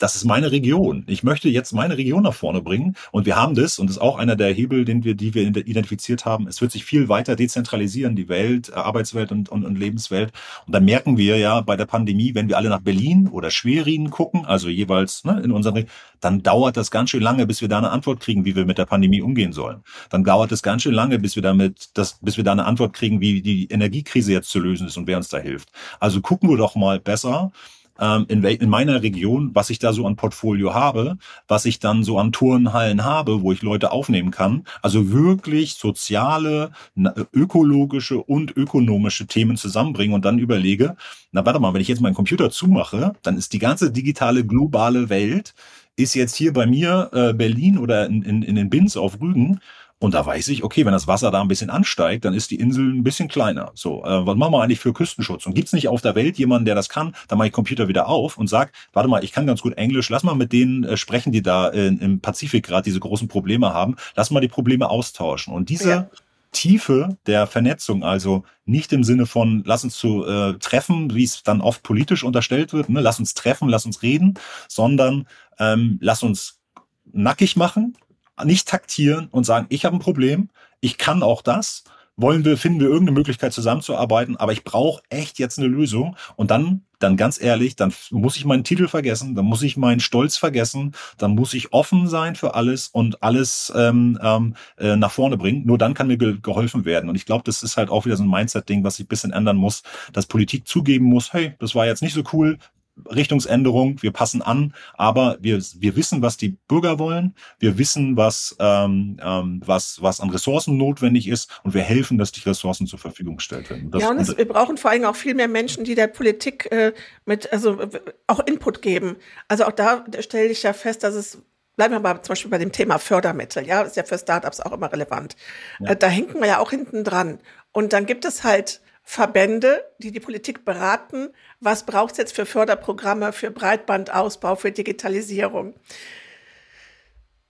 das ist meine Region. Ich möchte jetzt meine Region nach vorne bringen. Und wir haben das, und das ist auch einer der Hebel, den wir, die wir identifiziert haben. Es wird sich viel weiter dezentralisieren, die Welt, äh, Arbeitswelt und, und, und Lebenswelt. Und da merken wir ja bei der Pandemie, wenn wir alle nach Berlin oder Schwerin gucken, also jeweils ne, in unseren, dann dauert das ganz schön lange, bis wir da eine Antwort kriegen, wie wir mit der Pandemie umgehen sollen. Dann dauert es ganz schön lange, bis wir damit, das, bis wir da eine Antwort kriegen, wie die Energiekrise jetzt zu lösen ist und wer uns da hilft. Also gucken wir doch mal besser, ähm, in, in meiner Region, was ich da so an Portfolio habe, was ich dann so an Turnhallen habe, wo ich Leute aufnehmen kann. Also wirklich soziale, ökologische und ökonomische Themen zusammenbringen und dann überlege, na warte mal, wenn ich jetzt meinen Computer zumache, dann ist die ganze digitale globale Welt ist jetzt hier bei mir äh, Berlin oder in, in, in den Bins auf Rügen und da weiß ich, okay, wenn das Wasser da ein bisschen ansteigt, dann ist die Insel ein bisschen kleiner. So, äh, was machen wir eigentlich für Küstenschutz? Und gibt's nicht auf der Welt jemanden, der das kann? Dann mache ich Computer wieder auf und sag, warte mal, ich kann ganz gut Englisch, lass mal mit denen äh, sprechen, die da äh, im Pazifik gerade diese großen Probleme haben. Lass mal die Probleme austauschen. Und diese ja. Tiefe der Vernetzung, also nicht im Sinne von, lass uns zu äh, treffen, wie es dann oft politisch unterstellt wird, ne? lass uns treffen, lass uns reden, sondern ähm, lass uns nackig machen, nicht taktieren und sagen, ich habe ein Problem, ich kann auch das, wollen wir, finden wir irgendeine Möglichkeit zusammenzuarbeiten, aber ich brauche echt jetzt eine Lösung und dann, dann ganz ehrlich, dann muss ich meinen Titel vergessen, dann muss ich meinen Stolz vergessen, dann muss ich offen sein für alles und alles ähm, ähm, äh, nach vorne bringen. Nur dann kann mir ge geholfen werden. Und ich glaube, das ist halt auch wieder so ein Mindset-Ding, was sich ein bisschen ändern muss, dass Politik zugeben muss, hey, das war jetzt nicht so cool, Richtungsänderung, wir passen an, aber wir, wir wissen, was die Bürger wollen, wir wissen, was, ähm, ähm, was, was an Ressourcen notwendig ist und wir helfen, dass die Ressourcen zur Verfügung gestellt werden. Das, ja, und es, wir brauchen vor allem auch viel mehr Menschen, die der Politik äh, mit, also auch Input geben. Also auch da stelle ich ja fest, dass es Bleiben wir mal zum Beispiel bei dem Thema Fördermittel, ja, ist ja für Startups auch immer relevant. Ja. Äh, da hängen wir ja auch hinten dran. Und dann gibt es halt Verbände, die die Politik beraten, was braucht es jetzt für Förderprogramme, für Breitbandausbau, für Digitalisierung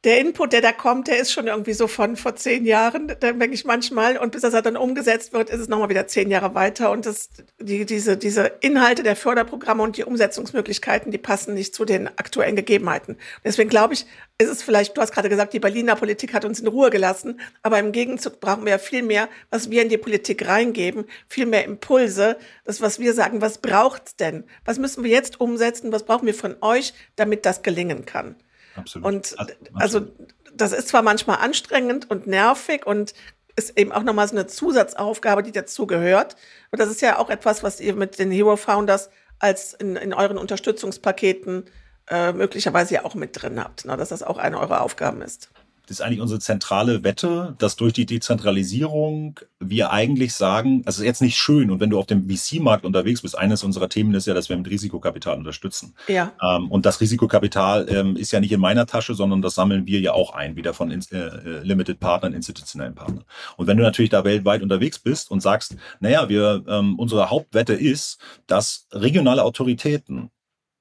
der Input, der da kommt, der ist schon irgendwie so von vor zehn Jahren, denke ich manchmal. Und bis das dann umgesetzt wird, ist es nochmal wieder zehn Jahre weiter. Und das, die, diese, diese Inhalte der Förderprogramme und die Umsetzungsmöglichkeiten, die passen nicht zu den aktuellen Gegebenheiten. Deswegen glaube ich, ist es vielleicht, du hast gerade gesagt, die Berliner Politik hat uns in Ruhe gelassen. Aber im Gegenzug brauchen wir ja viel mehr, was wir in die Politik reingeben, viel mehr Impulse. Das, was wir sagen, was braucht's denn? Was müssen wir jetzt umsetzen? Was brauchen wir von euch, damit das gelingen kann? Absolut. Und also das ist zwar manchmal anstrengend und nervig und ist eben auch nochmal so eine Zusatzaufgabe, die dazu gehört. Und das ist ja auch etwas, was ihr mit den Hero Founders als in, in euren Unterstützungspaketen äh, möglicherweise ja auch mit drin habt, ne? dass das auch eine eurer Aufgaben ist das ist eigentlich unsere zentrale Wette, dass durch die Dezentralisierung wir eigentlich sagen, also jetzt nicht schön und wenn du auf dem VC-Markt unterwegs bist, eines unserer Themen ist ja, dass wir mit Risikokapital unterstützen. Ja. Ähm, und das Risikokapital ähm, ist ja nicht in meiner Tasche, sondern das sammeln wir ja auch ein, wieder von äh, äh, Limited Partnern, institutionellen Partnern. Und wenn du natürlich da weltweit unterwegs bist und sagst, naja, wir, ähm, unsere Hauptwette ist, dass regionale Autoritäten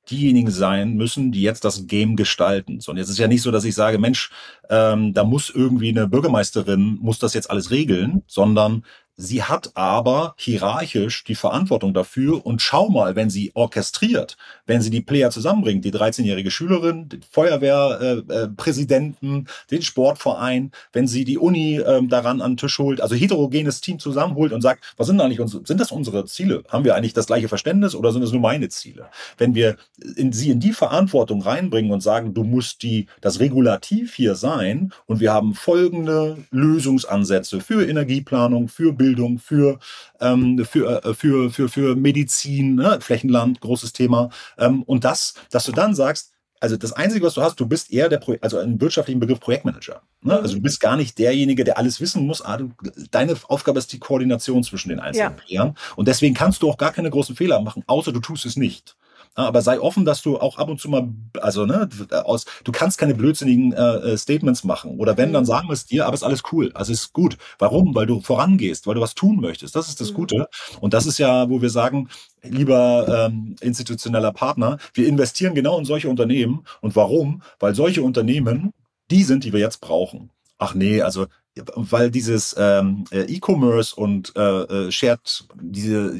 diejenigen sein müssen, die jetzt das Game gestalten. So, und jetzt ist ja nicht so, dass ich sage, Mensch, ähm, da muss irgendwie eine Bürgermeisterin, muss das jetzt alles regeln, sondern Sie hat aber hierarchisch die Verantwortung dafür und schau mal, wenn sie orchestriert, wenn sie die Player zusammenbringt, die 13-jährige Schülerin, den Feuerwehrpräsidenten, äh, den Sportverein, wenn sie die Uni äh, daran an den Tisch holt, also heterogenes Team zusammenholt und sagt, was sind eigentlich unsere, sind das unsere Ziele? Haben wir eigentlich das gleiche Verständnis oder sind es nur meine Ziele? Wenn wir in, sie in die Verantwortung reinbringen und sagen, du musst die, das Regulativ hier sein und wir haben folgende Lösungsansätze für Energieplanung, für Bildung, Bildung, für, ähm, für, äh, für, für, für Medizin, ne? Flächenland, großes Thema. Ähm, und das, dass du dann sagst, also das Einzige, was du hast, du bist eher der, Pro also im wirtschaftlichen Begriff Projektmanager. Ne? Mhm. Also du bist gar nicht derjenige, der alles wissen muss. Ah, du, deine Aufgabe ist die Koordination zwischen den einzelnen ja. Playern. Und deswegen kannst du auch gar keine großen Fehler machen, außer du tust es nicht. Aber sei offen, dass du auch ab und zu mal, also ne, aus, du kannst keine blödsinnigen äh, äh Statements machen. Oder wenn, dann mhm. sagen wir es dir, aber es ist alles cool. Also es ist gut. Warum? Weil du vorangehst, weil du was tun möchtest. Das ist das mhm. Gute. Und das ist ja, wo wir sagen, lieber ähm, institutioneller Partner, wir investieren genau in solche Unternehmen. Und warum? Weil solche Unternehmen die sind, die wir jetzt brauchen. Ach nee, also weil dieses ähm, äh, E-Commerce und äh, äh, Shared, diese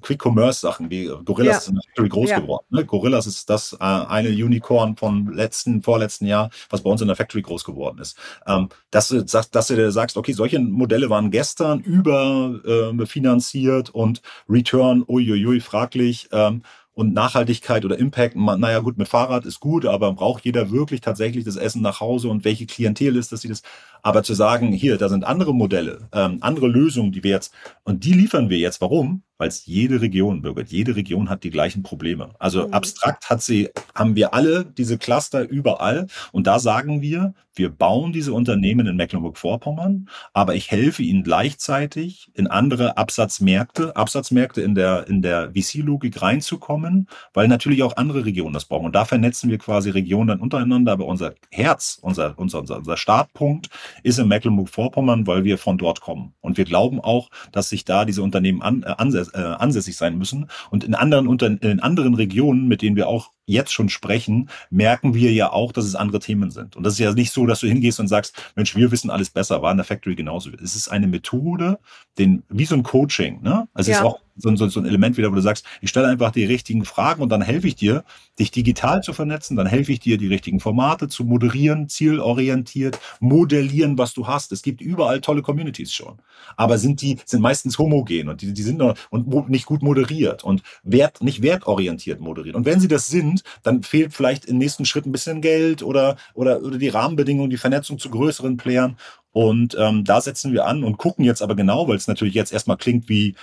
Quick-Commerce-Sachen wie Gorillas ja. sind natürlich groß ja. geworden. Ne? Gorillas ist das äh, eine Unicorn vom letzten, vorletzten Jahr, was bei uns in der Factory groß geworden ist. Ähm, dass, du, dass, dass du dir sagst, okay, solche Modelle waren gestern überfinanziert äh, und Return, uiuiui, fraglich. Ähm, und Nachhaltigkeit oder Impact, naja gut, mit Fahrrad ist gut, aber braucht jeder wirklich tatsächlich das Essen nach Hause und welche Klientel ist das, die das aber zu sagen, hier, da sind andere Modelle, ähm, andere Lösungen, die wir jetzt, und die liefern wir jetzt. Warum? Weil es jede Region, Birgit, jede Region hat die gleichen Probleme. Also mhm. abstrakt hat sie, haben wir alle diese Cluster überall. Und da sagen wir, wir bauen diese Unternehmen in Mecklenburg-Vorpommern, aber ich helfe ihnen gleichzeitig in andere Absatzmärkte, Absatzmärkte in der, in der VC-Logik reinzukommen, weil natürlich auch andere Regionen das brauchen. Und da vernetzen wir quasi Regionen dann untereinander, aber unser Herz, unser, unser, unser Startpunkt ist in Mecklenburg-Vorpommern, weil wir von dort kommen. Und wir glauben auch, dass sich da diese Unternehmen an, äh, ansäss, äh, ansässig sein müssen. Und in anderen, unter, in anderen Regionen, mit denen wir auch jetzt schon sprechen, merken wir ja auch, dass es andere Themen sind. Und das ist ja nicht so, dass du hingehst und sagst, Mensch, wir wissen alles besser, war in der Factory genauso. Es ist eine Methode, den, wie so ein Coaching, ne? Also ja. es ist auch so, so, so ein Element wieder, wo du sagst, ich stelle einfach die richtigen Fragen und dann helfe ich dir, dich digital zu vernetzen, dann helfe ich dir, die richtigen Formate zu moderieren, zielorientiert, modellieren, was du hast. Es gibt überall tolle Communities schon. Aber sind die, sind meistens homogen und die, die sind noch, und nicht gut moderiert und wert, nicht wertorientiert moderiert. Und wenn sie das sind, dann fehlt vielleicht im nächsten Schritt ein bisschen Geld oder, oder, oder die Rahmenbedingungen, die Vernetzung zu größeren Playern. Und ähm, da setzen wir an und gucken jetzt aber genau, weil es natürlich jetzt erstmal klingt wie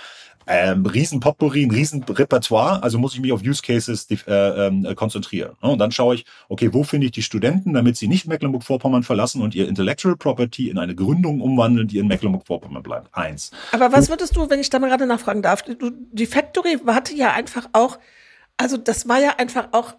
ähm, riesen Potpourri, ein riesen Repertoire, also muss ich mich auf Use Cases äh, äh, konzentrieren. Ne? Und dann schaue ich, okay, wo finde ich die Studenten, damit sie nicht Mecklenburg-Vorpommern verlassen und ihr Intellectual Property in eine Gründung umwandeln, die in Mecklenburg-Vorpommern bleibt. Eins. Aber was würdest du, wenn ich da mal gerade nachfragen darf, du, die Factory hatte ja einfach auch, also das war ja einfach auch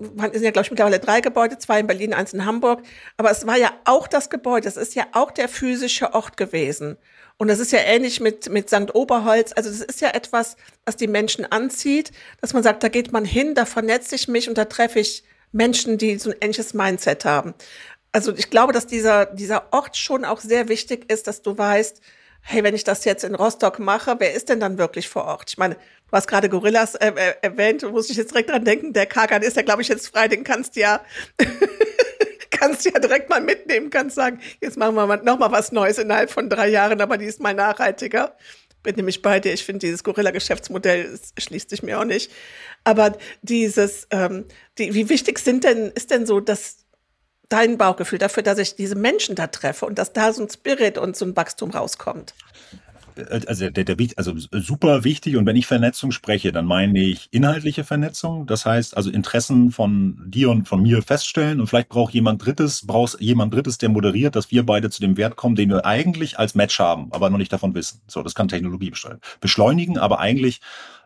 es sind ja, glaube ich, mittlerweile drei Gebäude, zwei in Berlin, eins in Hamburg. Aber es war ja auch das Gebäude, es ist ja auch der physische Ort gewesen. Und das ist ja ähnlich mit, mit St. Oberholz. Also das ist ja etwas, was die Menschen anzieht, dass man sagt, da geht man hin, da vernetze ich mich und da treffe ich Menschen, die so ein ähnliches Mindset haben. Also ich glaube, dass dieser, dieser Ort schon auch sehr wichtig ist, dass du weißt, hey, wenn ich das jetzt in Rostock mache, wer ist denn dann wirklich vor Ort? Ich meine, du hast gerade Gorillas äh, äh, erwähnt, muss ich jetzt direkt dran denken, der Kagan ist ja, glaube ich, jetzt frei, den kannst du ja, kannst ja direkt mal mitnehmen, kannst sagen, jetzt machen wir mal noch mal was Neues innerhalb von drei Jahren, aber diesmal nachhaltiger. Bin nämlich bei dir. Ich finde, dieses Gorilla-Geschäftsmodell schließt sich mir auch nicht. Aber dieses, ähm, die, wie wichtig sind denn, ist denn so das dein Bauchgefühl dafür, dass ich diese Menschen da treffe und dass da so ein Spirit und so ein Wachstum rauskommt? Also der, der, also super wichtig. Und wenn ich Vernetzung spreche, dann meine ich inhaltliche Vernetzung. Das heißt also Interessen von dir und von mir feststellen. Und vielleicht braucht jemand Drittes, brauchst jemand Drittes, der moderiert, dass wir beide zu dem Wert kommen, den wir eigentlich als Match haben, aber noch nicht davon wissen. So, das kann Technologie beschleunigen, aber eigentlich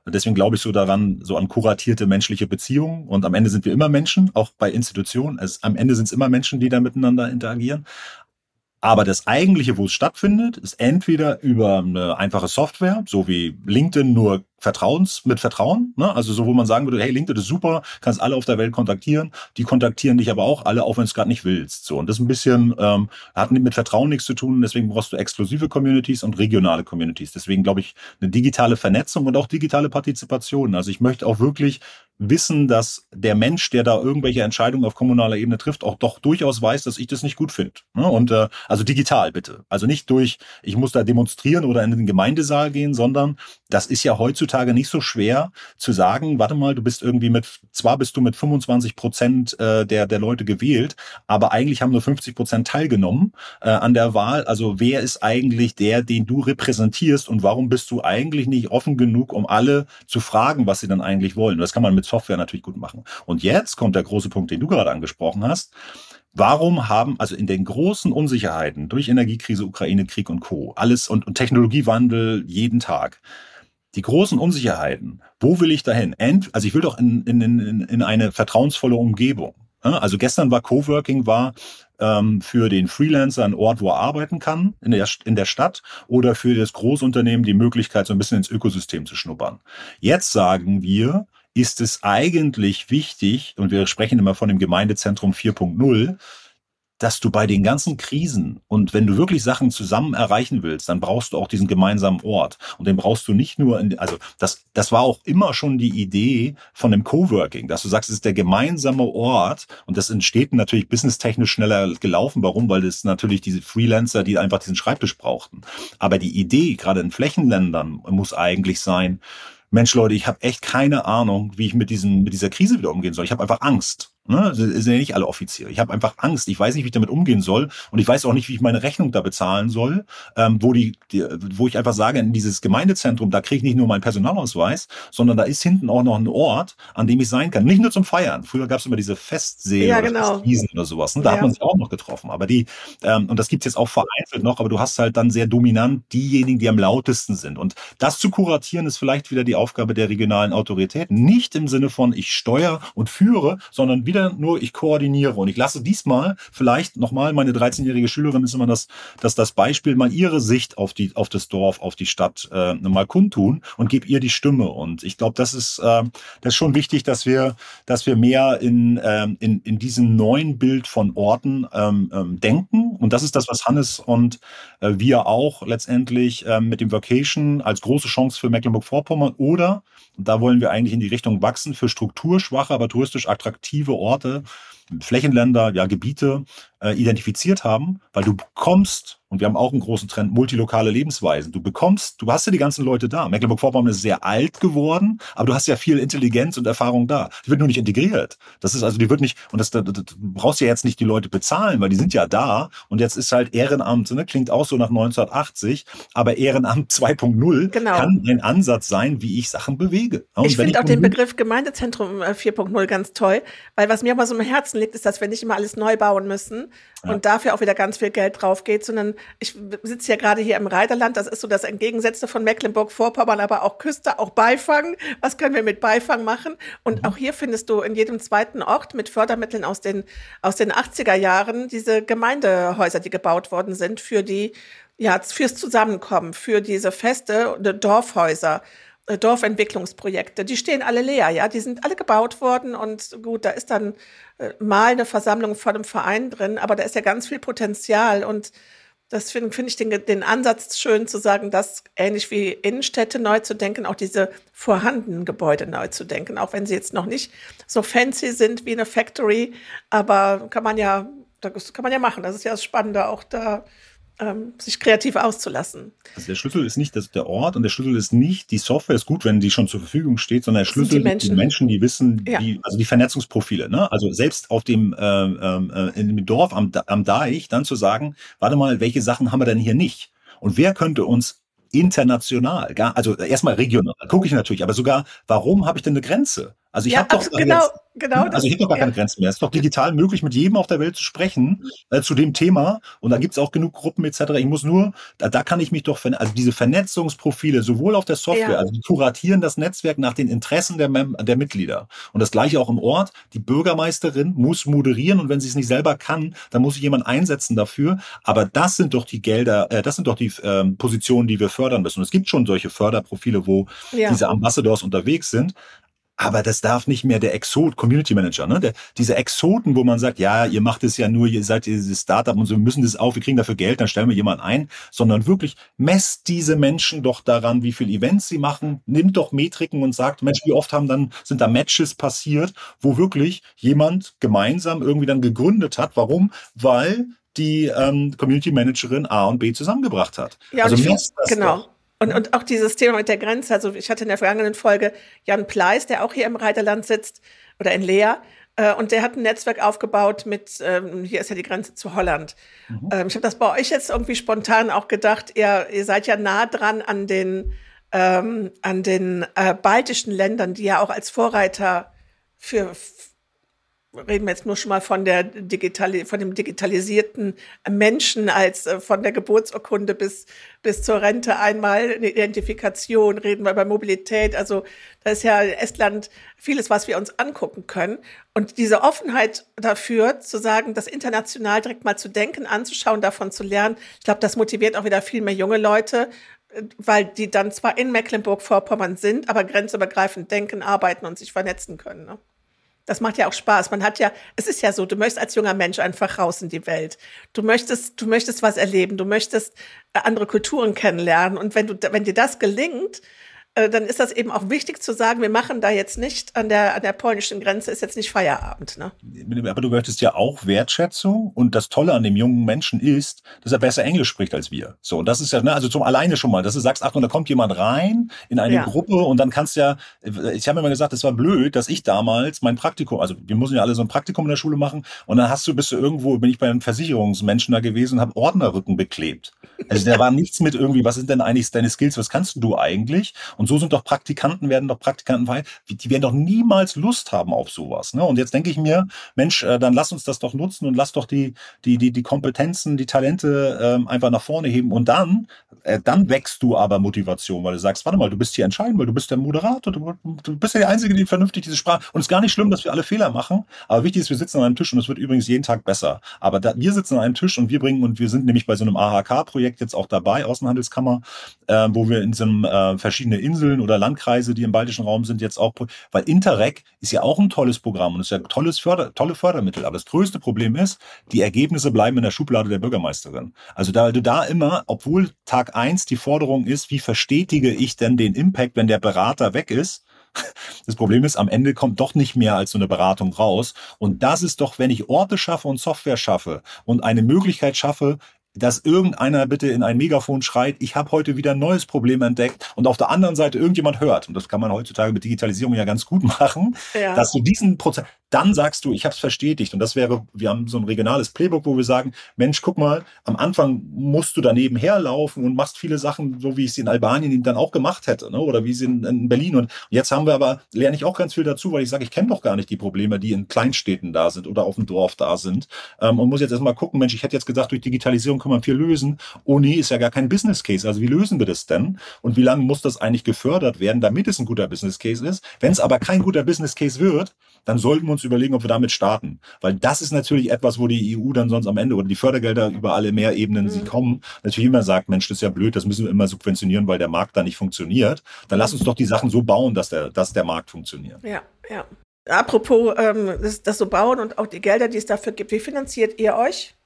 Deswegen glaube ich so daran, so an kuratierte menschliche Beziehungen. Und am Ende sind wir immer Menschen, auch bei Institutionen. Es, am Ende sind es immer Menschen, die da miteinander interagieren. Aber das eigentliche, wo es stattfindet, ist entweder über eine einfache Software, so wie LinkedIn nur Vertrauens, mit Vertrauen, ne? also so, wo man sagen würde, hey, LinkedIn ist super, kannst alle auf der Welt kontaktieren, die kontaktieren dich aber auch alle, auch wenn es gerade nicht willst. So, und das ist ein bisschen, ähm, hat mit Vertrauen nichts zu tun, deswegen brauchst du exklusive Communities und regionale Communities. Deswegen glaube ich, eine digitale Vernetzung und auch digitale Partizipation. Also ich möchte auch wirklich wissen, dass der Mensch, der da irgendwelche Entscheidungen auf kommunaler Ebene trifft, auch doch durchaus weiß, dass ich das nicht gut finde. Ne? Und äh, also digital bitte. Also nicht durch, ich muss da demonstrieren oder in den Gemeindesaal gehen, sondern das ist ja heutzutage nicht so schwer zu sagen, warte mal, du bist irgendwie mit, zwar bist du mit 25 Prozent äh, der, der Leute gewählt, aber eigentlich haben nur 50 Prozent teilgenommen äh, an der Wahl. Also wer ist eigentlich der, den du repräsentierst und warum bist du eigentlich nicht offen genug, um alle zu fragen, was sie dann eigentlich wollen? Das kann man mit Software natürlich gut machen. Und jetzt kommt der große Punkt, den du gerade angesprochen hast. Warum haben also in den großen Unsicherheiten durch Energiekrise, Ukraine-Krieg und Co. alles und, und Technologiewandel jeden Tag, die großen Unsicherheiten, wo will ich dahin? also ich will doch in, in, in, in eine vertrauensvolle Umgebung. Also gestern war Coworking war ähm, für den Freelancer ein Ort, wo er arbeiten kann in der, in der Stadt oder für das Großunternehmen die Möglichkeit, so ein bisschen ins Ökosystem zu schnuppern. Jetzt sagen wir, ist es eigentlich wichtig, und wir sprechen immer von dem Gemeindezentrum 4.0, dass du bei den ganzen Krisen und wenn du wirklich Sachen zusammen erreichen willst, dann brauchst du auch diesen gemeinsamen Ort. Und den brauchst du nicht nur in, also das, das war auch immer schon die Idee von dem Coworking, dass du sagst, es ist der gemeinsame Ort und das entsteht natürlich businesstechnisch schneller gelaufen. Warum? Weil es natürlich diese Freelancer, die einfach diesen Schreibtisch brauchten. Aber die Idee, gerade in Flächenländern, muss eigentlich sein, Mensch, Leute, ich habe echt keine Ahnung, wie ich mit, diesen, mit dieser Krise wieder umgehen soll. Ich habe einfach Angst. Ne? sind ja nicht alle Offiziere. Ich habe einfach Angst. Ich weiß nicht, wie ich damit umgehen soll. Und ich weiß auch nicht, wie ich meine Rechnung da bezahlen soll. Ähm, wo, die, die, wo ich einfach sage, in dieses Gemeindezentrum, da kriege ich nicht nur meinen Personalausweis, sondern da ist hinten auch noch ein Ort, an dem ich sein kann. Nicht nur zum Feiern. Früher gab es immer diese Festsee ja, oder genau. Festwiesen oder sowas. Ne? Da ja. hat man sich auch noch getroffen. Aber die, ähm, und das gibt's jetzt auch vereinzelt noch, aber du hast halt dann sehr dominant diejenigen, die am lautesten sind. Und das zu kuratieren, ist vielleicht wieder die Aufgabe der regionalen Autoritäten. Nicht im Sinne von, ich steuere und führe, sondern wieder nur, ich koordiniere. Und ich lasse diesmal vielleicht nochmal, meine 13-jährige Schülerin ist immer das, das, das Beispiel, mal ihre Sicht auf, die, auf das Dorf, auf die Stadt äh, mal kundtun und gebe ihr die Stimme. Und ich glaube, das ist, äh, das ist schon wichtig, dass wir, dass wir mehr in, ähm, in, in diesem neuen Bild von Orten ähm, ähm, denken. Und das ist das, was Hannes und äh, wir auch letztendlich äh, mit dem Vacation als große Chance für Mecklenburg-Vorpommern oder da wollen wir eigentlich in die Richtung wachsen für strukturschwache, aber touristisch attraktive Orte, Flächenländer, ja, Gebiete äh, identifiziert haben, weil du bekommst und wir haben auch einen großen Trend, multilokale Lebensweisen. Du bekommst, du hast ja die ganzen Leute da. Mecklenburg-Vorpommern ist sehr alt geworden, aber du hast ja viel Intelligenz und Erfahrung da. Die wird nur nicht integriert. Das ist also, die wird nicht, und das, das, das, du brauchst ja jetzt nicht die Leute bezahlen, weil die sind ja da. Und jetzt ist halt Ehrenamt, ne, klingt auch so nach 1980, aber Ehrenamt *laughs* 2.0 genau. kann ein Ansatz sein, wie ich Sachen bewege. Und ich finde auch den Begriff Gemeindezentrum 4.0 äh, ganz toll, weil was mir immer so im Herzen liegt, ist, dass wir nicht immer alles neu bauen müssen ja. und dafür auch wieder ganz viel Geld drauf geht, sondern ich sitze ja gerade hier im Reiterland, das ist so das Entgegensetzte von Mecklenburg-Vorpommern, aber auch Küste, auch Beifang. Was können wir mit Beifang machen? Und mhm. auch hier findest du in jedem zweiten Ort mit Fördermitteln aus den, aus den 80er Jahren diese Gemeindehäuser, die gebaut worden sind für die ja, fürs Zusammenkommen, für diese Feste, Dorfhäuser, Dorfentwicklungsprojekte, die stehen alle leer, ja, die sind alle gebaut worden und gut, da ist dann äh, mal eine Versammlung von einem Verein drin, aber da ist ja ganz viel Potenzial und das finde find ich den, den Ansatz schön zu sagen, dass ähnlich wie Innenstädte neu zu denken, auch diese vorhandenen Gebäude neu zu denken, auch wenn sie jetzt noch nicht so fancy sind wie eine Factory, aber kann man ja, das kann man ja machen. Das ist ja das Spannende, auch da ähm, sich kreativ auszulassen. Also der Schlüssel ist nicht das, der Ort und der Schlüssel ist nicht, die Software ist gut, wenn die schon zur Verfügung steht, sondern der Schlüssel die Menschen. die Menschen, die wissen, ja. die, also die Vernetzungsprofile. Ne? Also selbst auf dem äh, äh, in dem Dorf am, am Deich dann zu sagen, warte mal, welche Sachen haben wir denn hier nicht? Und wer könnte uns international, gar, also erstmal regional, gucke ich natürlich, aber sogar, warum habe ich denn eine Grenze? Also ich ja, habe doch genau, genau. Also ich habe doch gar ja. keine Grenzen mehr. Es ist doch digital möglich, mit jedem auf der Welt zu sprechen äh, zu dem Thema. Und da gibt's auch genug Gruppen etc. Ich muss nur, da, da kann ich mich doch, also diese Vernetzungsprofile sowohl auf der Software, ja. also die kuratieren das Netzwerk nach den Interessen der, Mem der Mitglieder. Und das gleiche auch im Ort. Die Bürgermeisterin muss moderieren und wenn sie es nicht selber kann, dann muss sich jemand einsetzen dafür. Aber das sind doch die Gelder, äh, das sind doch die ähm, Positionen, die wir fördern müssen. Und es gibt schon solche Förderprofile, wo ja. diese Ambassadors unterwegs sind. Aber das darf nicht mehr der Exot, Community Manager, ne? Der, diese Exoten, wo man sagt, ja, ihr macht es ja nur, ihr seid dieses Startup und so, wir müssen das auf, wir kriegen dafür Geld, dann stellen wir jemanden ein, sondern wirklich messt diese Menschen doch daran, wie viel Events sie machen, nimmt doch Metriken und sagt, Mensch, wie oft haben dann, sind da Matches passiert, wo wirklich jemand gemeinsam irgendwie dann gegründet hat. Warum? Weil die ähm, Community Managerin A und B zusammengebracht hat. Ja, also find, genau. Doch. Und, und auch dieses Thema mit der Grenze, also ich hatte in der vergangenen Folge Jan Pleis, der auch hier im Reiterland sitzt oder in Leer, äh, und der hat ein Netzwerk aufgebaut mit, ähm, hier ist ja die Grenze zu Holland. Mhm. Ähm, ich habe das bei euch jetzt irgendwie spontan auch gedacht, ihr, ihr seid ja nah dran an den, ähm, an den äh, baltischen Ländern, die ja auch als Vorreiter für reden wir jetzt nur schon mal von der digitali von dem digitalisierten Menschen als äh, von der Geburtsurkunde bis bis zur Rente einmal eine Identifikation, reden wir über Mobilität, also da ist ja Estland vieles, was wir uns angucken können und diese Offenheit dafür zu sagen, das international direkt mal zu denken, anzuschauen, davon zu lernen, ich glaube, das motiviert auch wieder viel mehr junge Leute, äh, weil die dann zwar in Mecklenburg-Vorpommern sind, aber grenzübergreifend denken, arbeiten und sich vernetzen können. Ne? Das macht ja auch Spaß. Man hat ja, es ist ja so, du möchtest als junger Mensch einfach raus in die Welt. Du möchtest, du möchtest was erleben, du möchtest äh, andere Kulturen kennenlernen. Und wenn du, wenn dir das gelingt, dann ist das eben auch wichtig zu sagen, wir machen da jetzt nicht an der, an der polnischen Grenze, ist jetzt nicht Feierabend. Ne? Aber du möchtest ja auch Wertschätzung und das Tolle an dem jungen Menschen ist, dass er besser Englisch spricht als wir. So, und das ist ja, ne, also zum alleine schon mal, dass du sagst, Achtung, da kommt jemand rein in eine ja. Gruppe und dann kannst ja, ich habe immer gesagt, es war blöd, dass ich damals mein Praktikum, also wir müssen ja alle so ein Praktikum in der Schule machen und dann hast du, bist du irgendwo, bin ich bei einem Versicherungsmenschen da gewesen und habe Ordnerrücken beklebt. Also da war nichts mit irgendwie, was sind denn eigentlich deine Skills, was kannst du eigentlich? Und so sind doch Praktikanten, werden doch Praktikanten. Die werden doch niemals Lust haben auf sowas. Ne? Und jetzt denke ich mir, Mensch, äh, dann lass uns das doch nutzen und lass doch die, die, die, die Kompetenzen, die Talente ähm, einfach nach vorne heben. Und dann, äh, dann wächst du aber Motivation, weil du sagst, warte mal, du bist hier entscheidend, weil du bist der Moderator, du, du bist ja der Einzige, die vernünftig diese Sprache. Und es ist gar nicht schlimm, dass wir alle Fehler machen. Aber wichtig ist, wir sitzen an einem Tisch und es wird übrigens jeden Tag besser. Aber da, wir sitzen an einem Tisch und wir bringen, und wir sind nämlich bei so einem AHK-Projekt jetzt auch dabei, Außenhandelskammer, äh, wo wir in einem äh, verschiedene Inseln oder Landkreise, die im baltischen Raum sind, jetzt auch, weil Interreg ist ja auch ein tolles Programm und ist ja tolles Förder, tolle Fördermittel. Aber das größte Problem ist, die Ergebnisse bleiben in der Schublade der Bürgermeisterin. Also da du da immer, obwohl Tag eins die Forderung ist, wie verstetige ich denn den Impact, wenn der Berater weg ist, *laughs* das Problem ist, am Ende kommt doch nicht mehr als so eine Beratung raus. Und das ist doch, wenn ich Orte schaffe und Software schaffe und eine Möglichkeit schaffe, dass irgendeiner bitte in ein Megafon schreit, ich habe heute wieder ein neues Problem entdeckt und auf der anderen Seite irgendjemand hört, und das kann man heutzutage mit Digitalisierung ja ganz gut *laughs* machen, ja. dass du diesen Prozess, dann sagst du, ich habe es verstetigt. Und das wäre, wir haben so ein regionales Playbook, wo wir sagen, Mensch, guck mal, am Anfang musst du daneben herlaufen und machst viele Sachen, so wie ich sie in Albanien dann auch gemacht hätte, ne? oder wie sie in, in Berlin. Und jetzt haben wir aber, lerne ich auch ganz viel dazu, weil ich sage, ich kenne doch gar nicht die Probleme, die in Kleinstädten da sind oder auf dem Dorf da sind. Ähm, und muss jetzt erstmal gucken, Mensch, ich hätte jetzt gesagt, durch Digitalisierung kann man viel lösen. Oh nee, ist ja gar kein Business Case. Also wie lösen wir das denn? Und wie lange muss das eigentlich gefördert werden, damit es ein guter Business Case ist? Wenn es aber kein guter Business Case wird, dann sollten wir uns uns überlegen, ob wir damit starten. Weil das ist natürlich etwas, wo die EU dann sonst am Ende oder die Fördergelder über alle Mehrebenen, mhm. sie kommen, natürlich immer sagt, Mensch, das ist ja blöd, das müssen wir immer subventionieren, weil der Markt da nicht funktioniert. Dann lass uns doch die Sachen so bauen, dass der, dass der Markt funktioniert. Ja, ja. Apropos ähm, das, das so bauen und auch die Gelder, die es dafür gibt, wie finanziert ihr euch?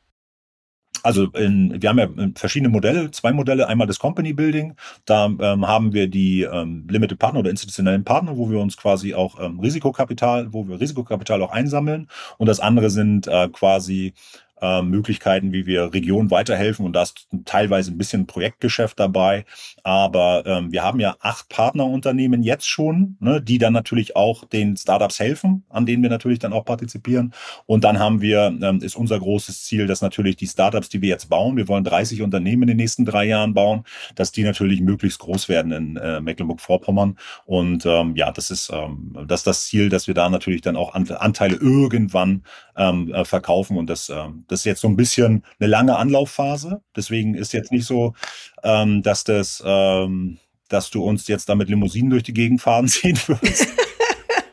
Also in, wir haben ja verschiedene Modelle, zwei Modelle. Einmal das Company Building. Da ähm, haben wir die ähm, Limited Partner oder institutionellen Partner, wo wir uns quasi auch ähm, Risikokapital, wo wir Risikokapital auch einsammeln. Und das andere sind äh, quasi äh, Möglichkeiten, wie wir Regionen weiterhelfen. Und da ist teilweise ein bisschen Projektgeschäft dabei. Aber ähm, wir haben ja acht Partnerunternehmen jetzt schon, ne, die dann natürlich auch den Startups helfen, an denen wir natürlich dann auch partizipieren. Und dann haben wir, ähm, ist unser großes Ziel, dass natürlich die Startups, die wir jetzt bauen, wir wollen 30 Unternehmen in den nächsten drei Jahren bauen, dass die natürlich möglichst groß werden in äh, Mecklenburg-Vorpommern. Und ähm, ja, das ist ähm, das, ist das Ziel, dass wir da natürlich dann auch Anteile irgendwann ähm, äh, verkaufen. Und das, ähm, das ist jetzt so ein bisschen eine lange Anlaufphase. Deswegen ist jetzt nicht so, ähm, dass das, ähm, dass du uns jetzt damit Limousinen durch die Gegend fahren *laughs* sehen würdest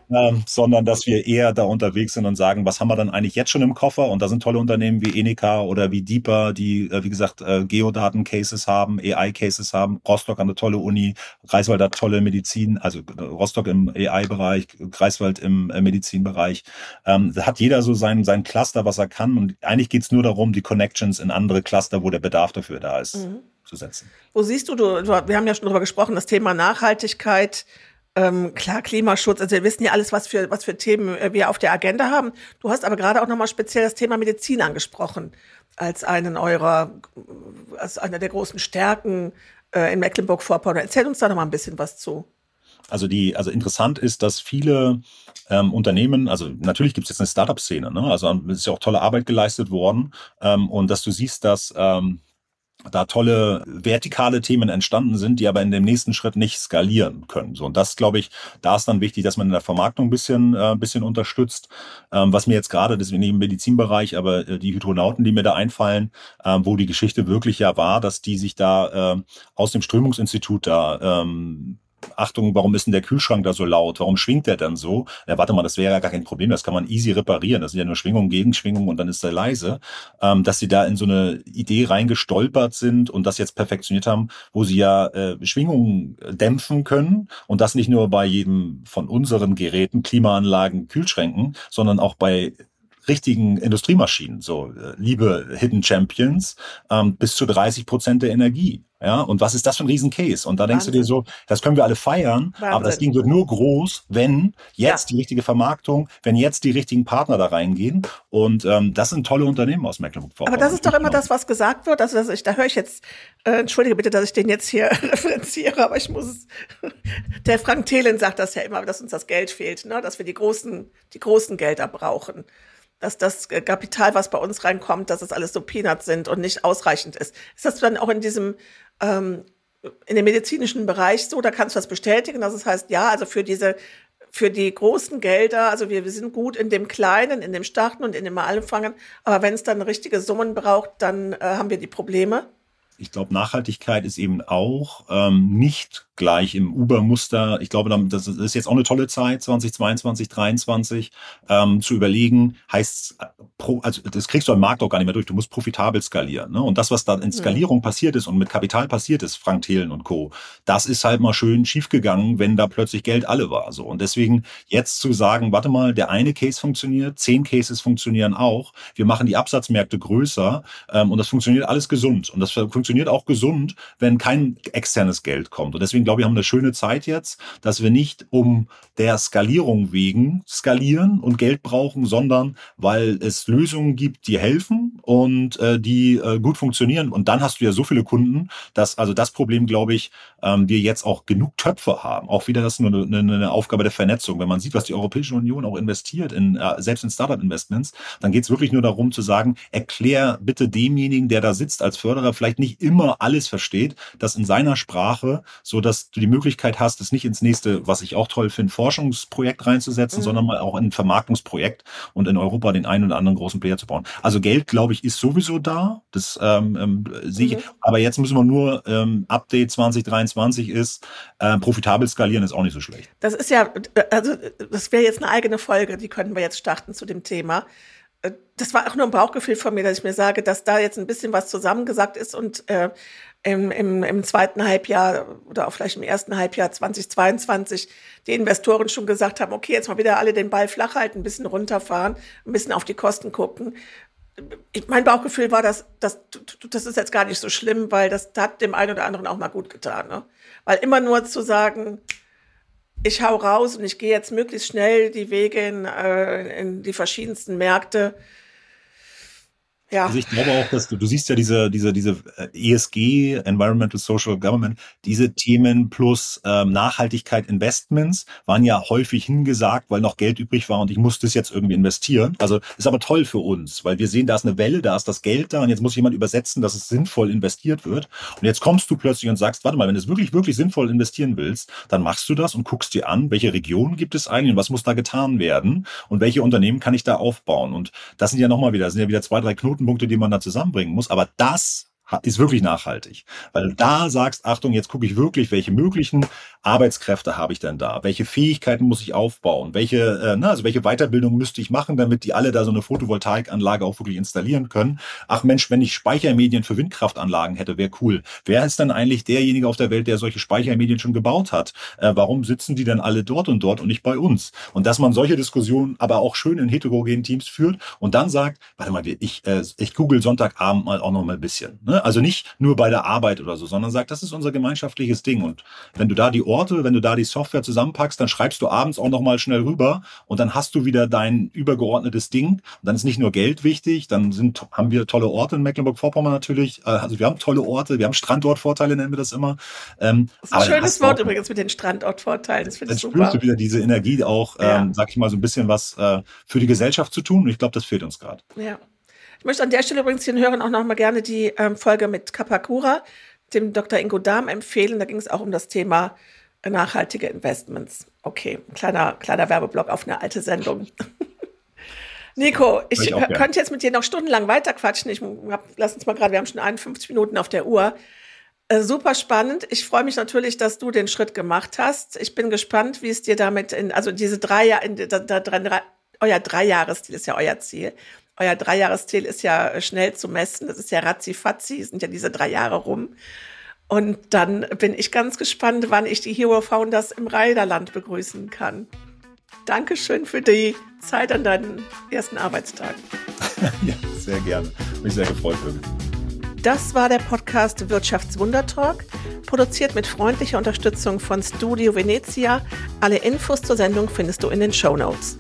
ähm, sondern dass wir eher da unterwegs sind und sagen, was haben wir dann eigentlich jetzt schon im Koffer? Und da sind tolle Unternehmen wie Enica oder wie Deeper, die, äh, wie gesagt, äh, Geodaten-Cases haben, AI-Cases haben. Rostock eine tolle Uni, Greifswald hat tolle Medizin, also äh, Rostock im AI-Bereich, Greifswald im äh, Medizinbereich. Ähm, da hat jeder so sein, sein Cluster, was er kann. Und eigentlich geht's nur darum, die Connections in andere Cluster, wo der Bedarf dafür da ist. Mhm. Zu setzen. Wo siehst du, du, wir haben ja schon darüber gesprochen, das Thema Nachhaltigkeit, ähm, klar, Klimaschutz, also wir wissen ja alles, was für, was für Themen äh, wir auf der Agenda haben. Du hast aber gerade auch nochmal speziell das Thema Medizin angesprochen, als einen eurer, als einer der großen Stärken äh, in Mecklenburg-Vorpommern. Erzähl uns da nochmal ein bisschen was zu. Also die, also interessant ist, dass viele ähm, Unternehmen, also natürlich gibt es jetzt eine Startup-Szene, ne? Also es ist ja auch tolle Arbeit geleistet worden ähm, und dass du siehst, dass ähm, da tolle vertikale Themen entstanden sind, die aber in dem nächsten Schritt nicht skalieren können. So und das glaube ich, da ist dann wichtig, dass man in der Vermarktung ein bisschen, äh, ein bisschen unterstützt. Ähm, was mir jetzt gerade, das ist nicht im Medizinbereich, aber äh, die Hydronauten, die mir da einfallen, äh, wo die Geschichte wirklich ja war, dass die sich da äh, aus dem Strömungsinstitut da ähm, Achtung, warum ist denn der Kühlschrank da so laut? Warum schwingt der dann so? Ja, warte mal, das wäre ja gar kein Problem, das kann man easy reparieren. Das sind ja nur Schwingungen, Gegenschwingungen und dann ist er leise. Ähm, dass sie da in so eine Idee reingestolpert sind und das jetzt perfektioniert haben, wo sie ja äh, Schwingungen dämpfen können und das nicht nur bei jedem von unseren Geräten, Klimaanlagen, Kühlschränken, sondern auch bei richtigen Industriemaschinen, so äh, liebe Hidden Champions, ähm, bis zu 30 Prozent der Energie. Ja, und was ist das für ein Riesencase? Und da denkst Wahnsinn. du dir so, das können wir alle feiern, Wahnsinn. aber das Ding wird nur groß, wenn jetzt ja. die richtige Vermarktung, wenn jetzt die richtigen Partner da reingehen. Und ähm, das sind tolle Unternehmen aus Mecklenburg-Vorpommern. Aber das ist doch immer das, was gesagt wird. Also, dass ich, da höre ich jetzt, äh, entschuldige bitte, dass ich den jetzt hier *laughs* referenziere, aber ich muss es. *laughs* Der Frank Thelen sagt das ja immer, dass uns das Geld fehlt, ne? dass wir die großen, die großen Gelder brauchen dass das Kapital, was bei uns reinkommt, dass es alles so Peanuts sind und nicht ausreichend ist. Ist das dann auch in diesem ähm, in dem medizinischen Bereich so, da kannst du das bestätigen, dass es heißt, ja, also für diese, für die großen Gelder, also wir, wir sind gut in dem Kleinen, in dem Starten und in dem Anfangen, aber wenn es dann richtige Summen braucht, dann äh, haben wir die Probleme. Ich glaube, Nachhaltigkeit ist eben auch ähm, nicht gleich im Uber-Muster. Ich glaube, das ist jetzt auch eine tolle Zeit, 2022, 2023, ähm, zu überlegen, heißt, äh, also das kriegst du am Markt auch gar nicht mehr durch, du musst profitabel skalieren. Ne? Und das, was da in Skalierung ja. passiert ist und mit Kapital passiert ist, Frank Thelen und Co., das ist halt mal schön schiefgegangen, wenn da plötzlich Geld alle war. So. Und deswegen jetzt zu sagen, warte mal, der eine Case funktioniert, zehn Cases funktionieren auch, wir machen die Absatzmärkte größer ähm, und das funktioniert alles gesund. Und das funktioniert auch gesund, wenn kein externes Geld kommt. Und deswegen deswegen glaube ich, haben wir eine schöne Zeit jetzt, dass wir nicht um der Skalierung wegen skalieren und Geld brauchen, sondern weil es Lösungen gibt, die helfen und äh, die äh, gut funktionieren. Und dann hast du ja so viele Kunden, dass also das Problem, glaube ich, ähm, wir jetzt auch genug Töpfe haben. Auch wieder das ist nur eine, eine Aufgabe der Vernetzung. Wenn man sieht, was die Europäische Union auch investiert, in, äh, selbst in Startup-Investments, dann geht es wirklich nur darum zu sagen, erklär bitte demjenigen, der da sitzt als Förderer, vielleicht nicht immer alles versteht, das in seiner Sprache, so dass dass du die Möglichkeit hast, es nicht ins nächste, was ich auch toll finde, Forschungsprojekt reinzusetzen, mhm. sondern mal auch in ein Vermarktungsprojekt und in Europa den einen oder anderen großen Player zu bauen. Also Geld, glaube ich, ist sowieso da. Das ähm, ähm, sehe ich. Mhm. Aber jetzt müssen wir nur ähm, Update 2023 ist, äh, profitabel skalieren ist auch nicht so schlecht. Das ist ja, also das wäre jetzt eine eigene Folge, die könnten wir jetzt starten zu dem Thema. Äh, das war auch nur ein Bauchgefühl von mir, dass ich mir sage, dass da jetzt ein bisschen was zusammengesagt ist und äh, im, im, im zweiten Halbjahr oder auch vielleicht im ersten Halbjahr 2022 die Investoren schon gesagt haben, okay, jetzt mal wieder alle den Ball flach halten, ein bisschen runterfahren, ein bisschen auf die Kosten gucken. Mein Bauchgefühl war, dass, dass das ist jetzt gar nicht so schlimm, weil das hat dem einen oder anderen auch mal gut getan. Ne? Weil immer nur zu sagen, ich hau raus und ich gehe jetzt möglichst schnell die Wege in, äh, in die verschiedensten Märkte, ja. Also ich glaube auch, dass du, du siehst ja diese, diese, diese äh, ESG, Environmental Social Government, diese Themen plus ähm, Nachhaltigkeit Investments waren ja häufig hingesagt, weil noch Geld übrig war und ich musste es jetzt irgendwie investieren. Also ist aber toll für uns, weil wir sehen, da ist eine Welle, da ist das Geld da und jetzt muss jemand übersetzen, dass es sinnvoll investiert wird. Und jetzt kommst du plötzlich und sagst, warte mal, wenn du es wirklich, wirklich sinnvoll investieren willst, dann machst du das und guckst dir an, welche Regionen gibt es eigentlich und was muss da getan werden und welche Unternehmen kann ich da aufbauen. Und das sind ja nochmal wieder, sind ja wieder zwei, drei Knoten Knotenpunkte, die man da zusammenbringen muss. Aber das ist wirklich nachhaltig. Weil du da sagst, Achtung, jetzt gucke ich wirklich, welche möglichen Arbeitskräfte habe ich denn da? Welche Fähigkeiten muss ich aufbauen? Welche, äh, na, also welche Weiterbildung müsste ich machen, damit die alle da so eine Photovoltaikanlage auch wirklich installieren können? Ach Mensch, wenn ich Speichermedien für Windkraftanlagen hätte, wäre cool. Wer ist dann eigentlich derjenige auf der Welt, der solche Speichermedien schon gebaut hat? Äh, warum sitzen die dann alle dort und dort und nicht bei uns? Und dass man solche Diskussionen aber auch schön in heterogenen Teams führt und dann sagt, warte mal, ich, äh, ich google Sonntagabend mal auch noch mal ein bisschen. Ne? Also nicht nur bei der Arbeit oder so, sondern sagt, das ist unser gemeinschaftliches Ding. Und wenn du da die Orte, wenn du da die Software zusammenpackst, dann schreibst du abends auch nochmal schnell rüber und dann hast du wieder dein übergeordnetes Ding. Und dann ist nicht nur Geld wichtig, dann sind, haben wir tolle Orte in Mecklenburg-Vorpommern natürlich. Äh, also wir haben tolle Orte, wir haben Standortvorteile, nennen wir das immer. Ähm, das ist ein schönes Wort übrigens mit den Standortvorteilen. Das finde ich super. Dann spürst du wieder diese Energie auch, ja. ähm, sag ich mal, so ein bisschen was äh, für die Gesellschaft zu tun. Und ich glaube, das fehlt uns gerade. Ja. Ich möchte an der Stelle übrigens den Hörern auch noch mal gerne die ähm, Folge mit Kapakura, dem Dr. Ingo Dahm, empfehlen. Da ging es auch um das Thema nachhaltige Investments. Okay, kleiner, kleiner Werbeblock auf eine alte Sendung. *laughs* Nico, ich, ich könnte jetzt mit dir noch stundenlang weiterquatschen. Ich hab, lass uns mal gerade, wir haben schon 51 Minuten auf der Uhr. Äh, super spannend. Ich freue mich natürlich, dass du den Schritt gemacht hast. Ich bin gespannt, wie es dir damit in, also diese drei Jahre, euer Dreijahresziel ist ja euer Ziel euer Dreijahresziel ist ja schnell zu messen. Das ist ja ratzi-fatzi, sind ja diese drei Jahre rum. Und dann bin ich ganz gespannt, wann ich die Hero Founders im Reiderland begrüßen kann. Dankeschön für die Zeit an deinen ersten Arbeitstag. *laughs* ja, sehr gerne. Mich sehr gefreut. Wirklich. Das war der Podcast Wirtschaftswundertalk, produziert mit freundlicher Unterstützung von Studio Venezia. Alle Infos zur Sendung findest du in den Show Notes.